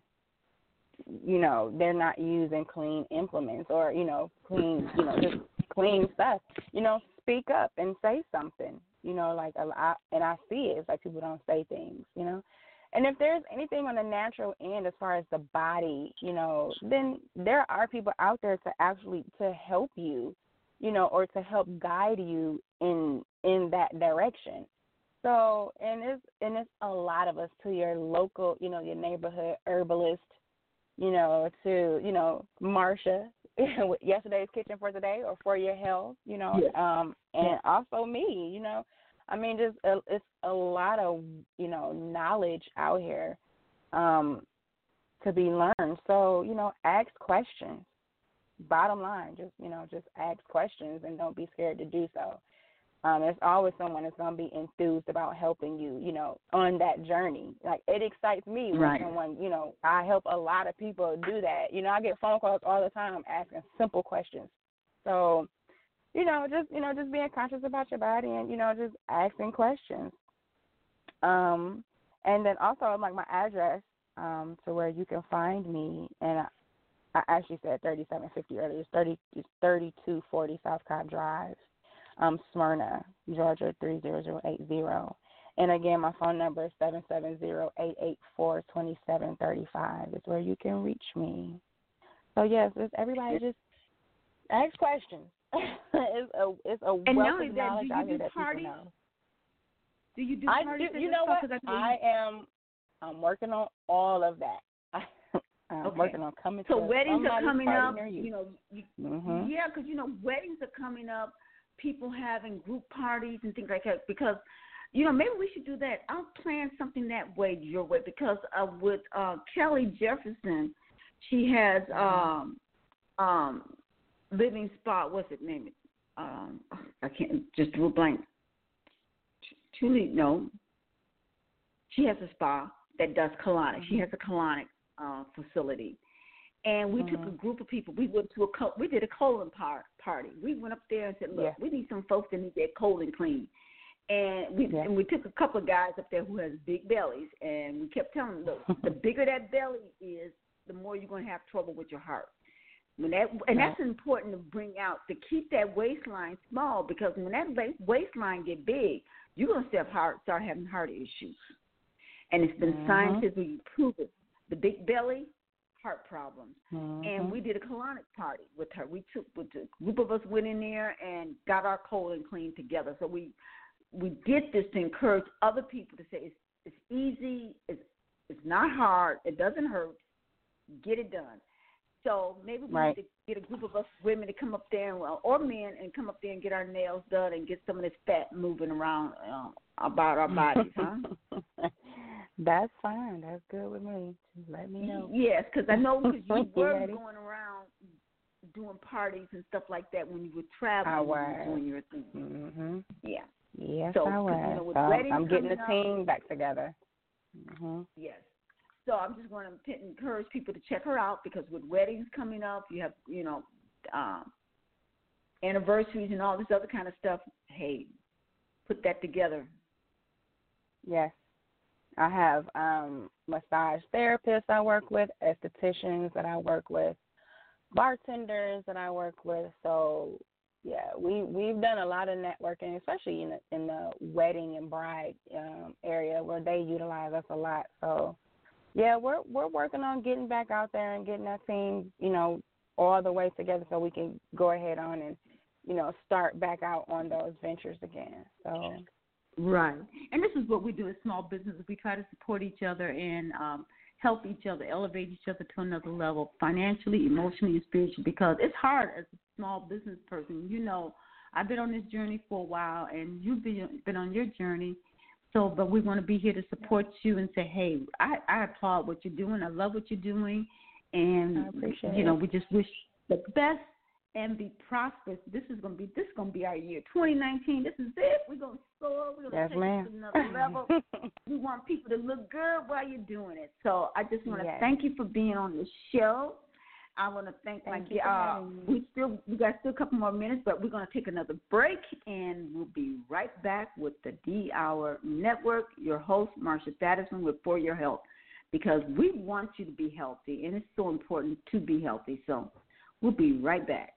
you know, they're not using clean implements or, you know, clean, you know, just clean stuff. You know, speak up and say something. You know, like a lot, and I see it. It's like people don't say things. You know, and if there's anything on the natural end as far as the body, you know, then there are people out there to actually to help you, you know, or to help guide you in in that direction. So, and it's and it's a lot of us to your local, you know, your neighborhood herbalist, you know, to you know, Marsha, yesterday's kitchen for today or for your health, you know, yes. um, and also me, you know, I mean, just a, it's a lot of you know knowledge out here um, to be learned. So you know, ask questions. Bottom line, just you know, just ask questions and don't be scared to do so. Um, there's always someone that's going to be enthused about helping you, you know, on that journey. Like it excites me when right. someone, you know, I help a lot of people do that. You know, I get phone calls all the time asking simple questions. So you know, just you know, just being conscious about your body and you know, just asking questions. Um, and then also like my address um, to where you can find me, and I, I actually said thirty seven fifty earlier. It's thirty it's thirty two forty South Cobb Drive, um, Smyrna, Georgia three zero zero eight zero. And again, my phone number is seven seven zero eight eight four twenty seven thirty five. Is where you can reach me. So yes, everybody just ask questions. it's a it's a and wealth of knowledge do out here that parties? people know. Do you do I parties? do, you know what? I, I am. I'm working on all of that. I'm Okay. working on coming. so to weddings are coming up. You. You know, you, Mhm. yeah, because you know weddings are coming up. People having group parties and things like that. Because you know maybe we should do that. I'll plan something that way your way because uh, with uh, Kelly Jefferson, She has um um living spot. What's it named? Um, I can't just drew a blank. Truly, no. She has a spa that does colonic. She has a colonic uh, facility, and we took a Mhm. group of people. We went to a co- we did a colon par- party. We went up there and said, "Look, Yeah. we need some folks that need their colon clean." And we Yeah. and we took a couple of guys up there who has big bellies, and we kept telling them, "Look, the bigger that belly is, the more you're going to have trouble with your heart." When that and that's important to bring out to keep that waistline small because when that waistline get big, you're gonna start heart start having heart issues. And it's been Mhm. scientifically proven the big belly, heart problems. Mhm. And we did a colonic party with her. We took with a group of us went in there and got our colon cleaned together. So we we did this to encourage other people to say it's it's easy, it's it's not hard, it doesn't hurt, get it done. So maybe we Right. need to get a group of us women to come up there and, well, or men and come up there and get our nails done and get some of this fat moving around uh, about our bodies, huh? That's fine. That's good with me. Just let me know. Yes, because I know because you were going around doing parties and stuff like that when you were traveling. I you were was. doing your thing. Mhm. Yeah. Yes, So, I 'cause, you was. know, So I'm- getting the up- team back together. Mhm. Yes. So I'm just going to encourage people to check her out because with weddings coming up, you have you know um, anniversaries and all this other kind of stuff. Hey, put that together. Yes. I have um massage therapists I work with, estheticians that I work with, bartenders that I work with. So yeah, we we've done a lot of networking, especially in the in the wedding and bride um area where they utilize us a lot. So yeah, we're we're working on getting back out there and getting that team, you know, all the way together so we can go ahead on and, you know, start back out on those ventures again. So Right. And this is what we do as small businesses. We try to support each other and um, help each other, elevate each other to another level, financially, emotionally, and spiritually. Because it's hard as a small business person. You know, I've been on this journey for a while, and you've been been on your journey. So, but we want to be here to support you and say, hey, I, I applaud what you're doing. I love what you're doing, and you know, we just wish the best and be prosperous. This is gonna be this is gonna be our year. 2019. This is it. We're gonna soar. We're gonna yes, take ma'am. it to another level. we want people to look good while you're doing it. So I just want to Yes. thank you for being on the show. I want to thank, Thank my you uh, we still we got still a couple more minutes, but we're going to take another break and we'll be right back with the D Hour Network. Your host Marsha Thadison with For Your Health, because we want you to be healthy, and it's so important to be healthy. So we'll be right back.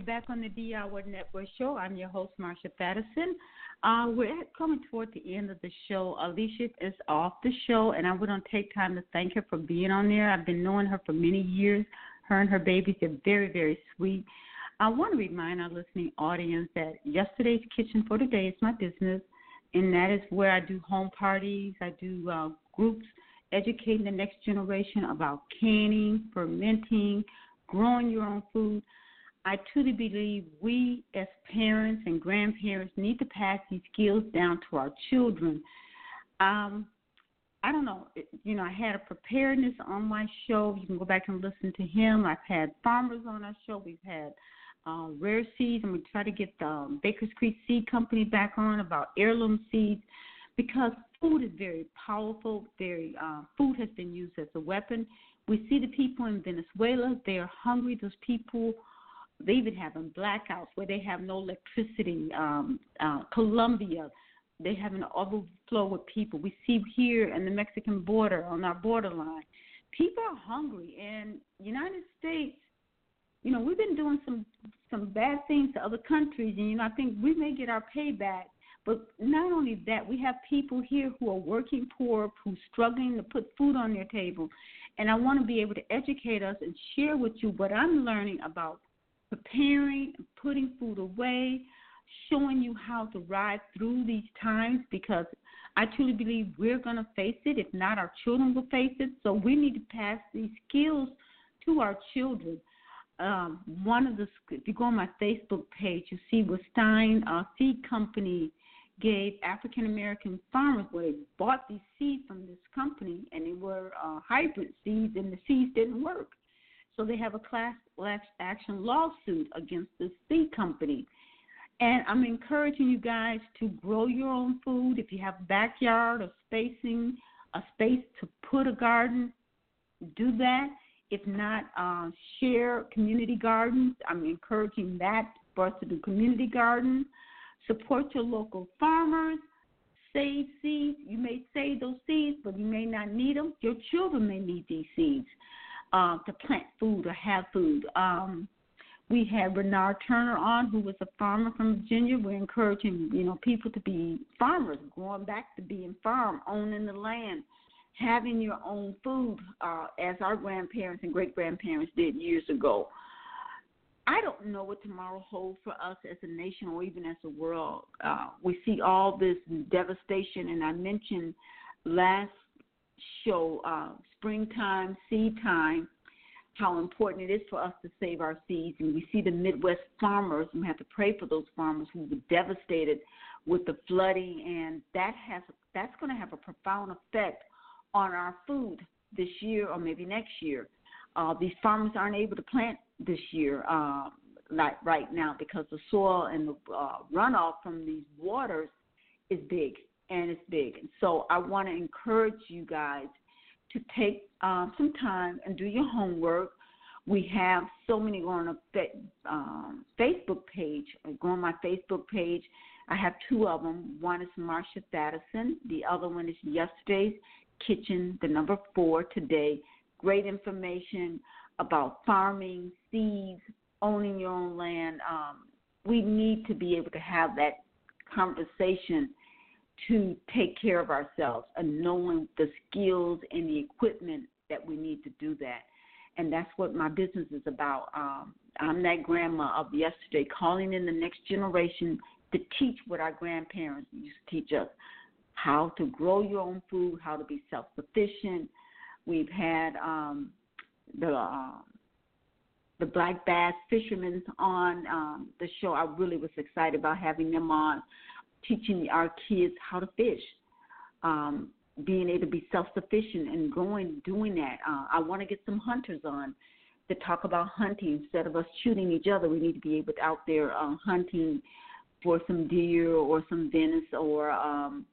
You're back on the D Hour Network Show. I'm your host, Marsha Thadison. Uh, we're coming toward the end of the show. Alisha is off the show, and I want to take time to thank her for being on there. I've been knowing her for many years. Her and her babies are very, very sweet. I want to remind our listening audience that yesterday's kitchen for today is my business, and that is where I do home parties, I do uh, groups educating the next generation about canning, fermenting, growing your own food. I truly believe we as parents and grandparents need to pass these skills down to our children. Um, I don't know, you know, I had a preparedness on my show. You can go back and listen to him. I've had farmers on our show. We've had um, rare seeds, and we try to get the um, Baker's Creek Seed Company back on about heirloom seeds because food is very powerful. Very uh, food has been used as a weapon. We see the people in Venezuela; they are hungry. Those people, they even having blackouts where they have no electricity. Um, uh, Colombia, they have an overflow with people. We see here in the Mexican border on our borderline, people are hungry. And United States, you know, we've been doing some some bad things to other countries, and you know, I think we may get our payback. But not only that, we have people here who are working poor, who's struggling to put food on their table. And I want to be able to educate us and share with you what I'm learning about preparing, putting food away, showing you how to ride through these times because I truly believe we're going to face it. If not, our children will face it. So we need to pass these skills to our children. Um, one of the, if you go on my Facebook page, you see what Stine uh, Seed Company gave African American farmers where they bought these seeds from this company and they were uh, hybrid seeds and the seeds didn't work. So they have a class action lawsuit against the seed company. And I'm encouraging you guys to grow your own food. If you have a backyard or spacing, a space to put a garden, do that. If not, uh, share community gardens. I'm encouraging that for us to do community gardens. Support your local farmers. Save seeds. You may save those seeds, but you may not need them. Your children may need these seeds uh, to plant food or have food. Um, we had Bernard Turner on, who was a farmer from Virginia. We're encouraging, you know, people to be farmers, going back to being farm, owning the land, having your own food, uh, as our grandparents and great grandparents did years ago. I don't know what tomorrow holds for us as a nation or even as a world. Uh, we see all this devastation, and I mentioned last show, uh, springtime, seed time how important it is for us to save our seeds. And we see the Midwest farmers, and we have to pray for those farmers who were devastated with the flooding, and that has that's going to have a profound effect on our food this year or maybe next year. Uh, these farmers aren't able to plant this year, uh, like right now, because the soil and the uh, runoff from these waters is big, and it's big. And so I want to encourage you guys to take um, some time and do your homework. We have so many on a um, Facebook page. Go on my Facebook page. I have two of them. One is Marsha Thadison. The other one is Yesterday's Kitchen, the number four today. Great information about farming, seeds, owning your own land. Um, we need to be able to have that conversation to take care of ourselves and knowing the skills and the equipment that we need to do that. And that's what my business is about. Um, I'm that grandma of yesterday, calling in the next generation to teach what our grandparents used to teach us how to grow your own food, how to be self sufficient. We've had um, the uh, the black bass fishermen on um, the show. I really was excited about having them on teaching our kids how to fish, um, being able to be self sufficient and going doing that. Uh, I want to get some hunters on to talk about hunting instead of us shooting each other. We need to be able to out there uh, hunting for some deer or some venison or um,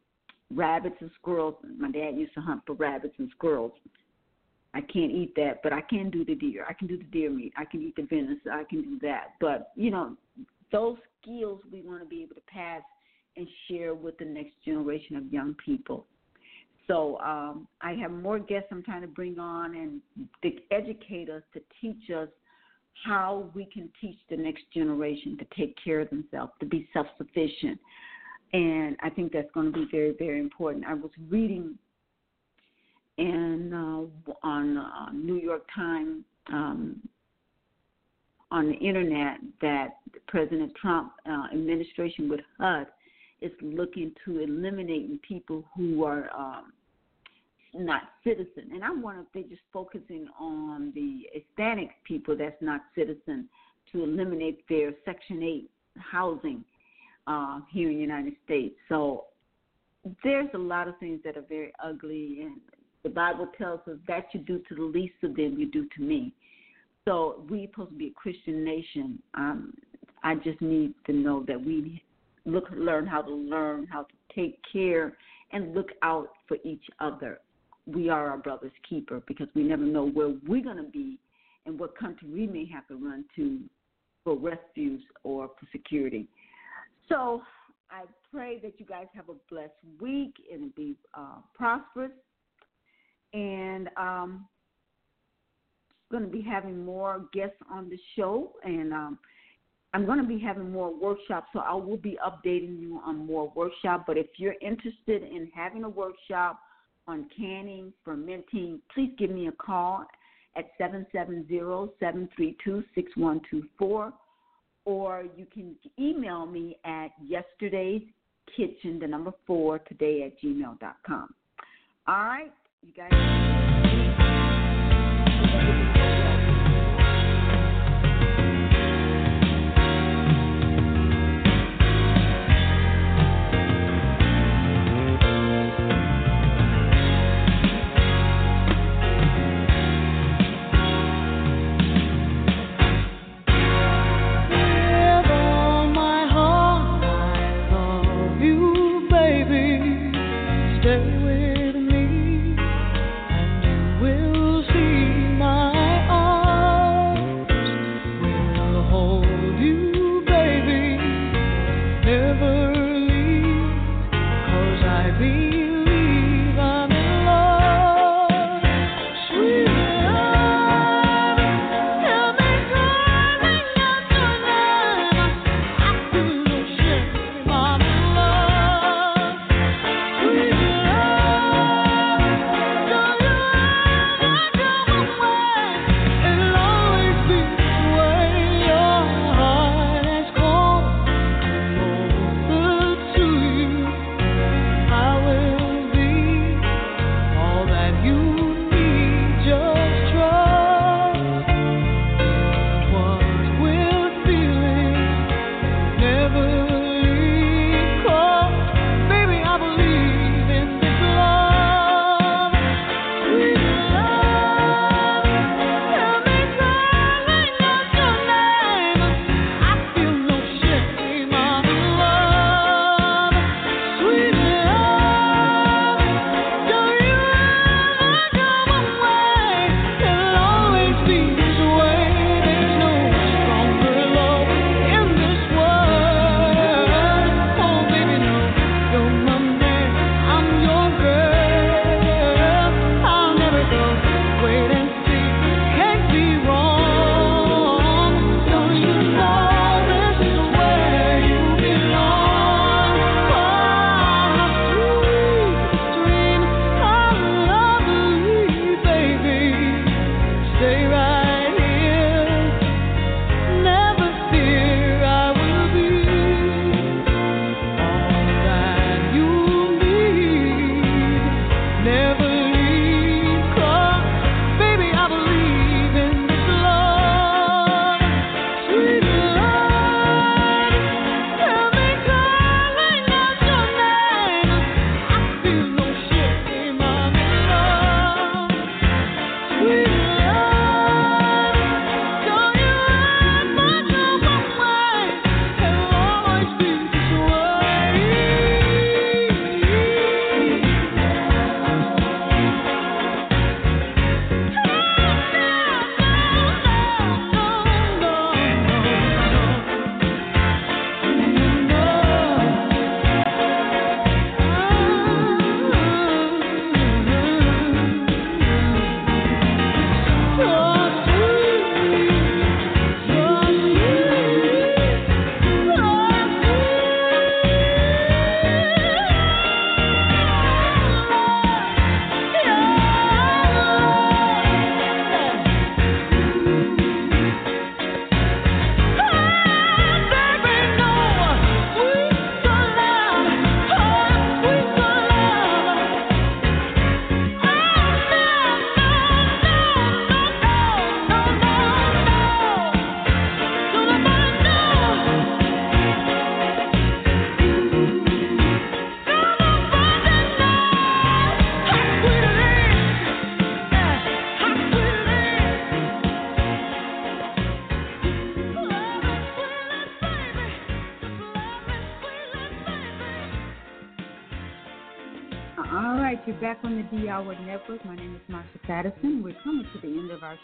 rabbits and squirrels. My dad used to hunt for rabbits and squirrels. I can't eat that, but I can do the deer. I can do the deer meat. I can eat the venison. I can do that. But you know, those skills we want to be able to pass and share with the next generation of young people. So um, I have more guests I'm trying to bring on and to educate us, to teach us how we can teach the next generation to take care of themselves, to be self sufficient. And I think that's going to be very, very important. I was reading in uh, on uh, New York Times um, on the internet that President Trump uh, administration with HUD is looking to eliminating people who are um, not citizen. And I wonder if they're just focusing on the Hispanic people that's not citizen to eliminate their Section 8 housing uh, here in the United States. So there's a lot of things that are very ugly, and the Bible tells us that you do to the least of them, you do to me. So we're supposed to be a Christian nation. Um, I just need to know that we look, learn how to learn how to take care and look out for each other. We are our brother's keeper because we never know where we're going to be and what country we may have to run to for refuge or for security. So I pray that you guys have a blessed week and be uh, prosperous. And um, going to be having more guests on the show, and um, I'm going to be having more workshops. So I will be updating you on more workshops. But if you're interested in having a workshop on canning, fermenting, please give me a call at 770-732-6124 or you can email me at yesterday's kitchen, the number four, today at gmail.com. All right, you guys.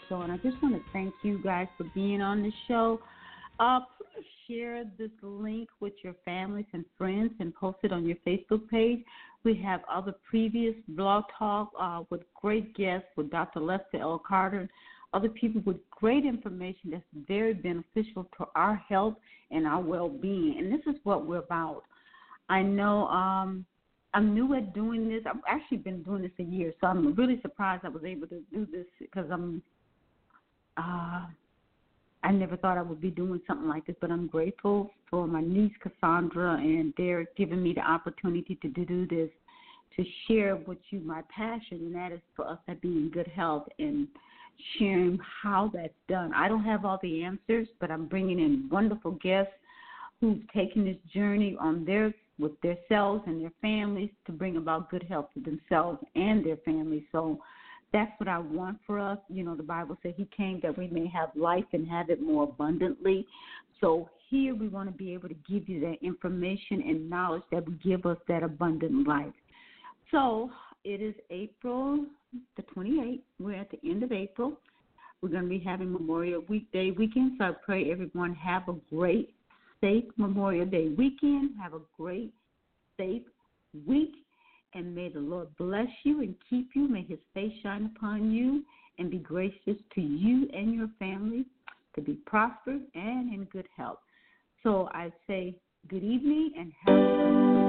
Show, and I just want to thank you guys for being on the show. Uh, please share this link with your families and friends and post it on your Facebook page. We have other previous blog talk uh, with great guests with Dr. Lester L. Carter, other people with great information that's very beneficial to our health and our well-being. And this is what we're about. I know um, I'm new at doing this. I've actually been doing this a year, so I'm really surprised I was able to do this because I'm. Uh, I never thought I would be doing something like this, but I'm grateful for my niece Cassandra and they're giving me the opportunity to do this, to share with you my passion, and that is for us to be in good health and sharing how that's done. I don't have all the answers, but I'm bringing in wonderful guests who've taken this journey on their with themselves and their families to bring about good health to themselves and their families. So that's what I want for us. You know, the Bible said He came that we may have life and have it more abundantly. So here we want to be able to give you that information and knowledge that will give us that abundant life. So it is April the 28th. We're at the end of April. We're going to be having Memorial Weekday weekend. So I pray everyone have a great safe Memorial Day weekend. Have a great, safe week. And may the Lord bless you and keep you. May his face shine upon you and be gracious to you and your family to be prosperous and in good health. So I say good evening and have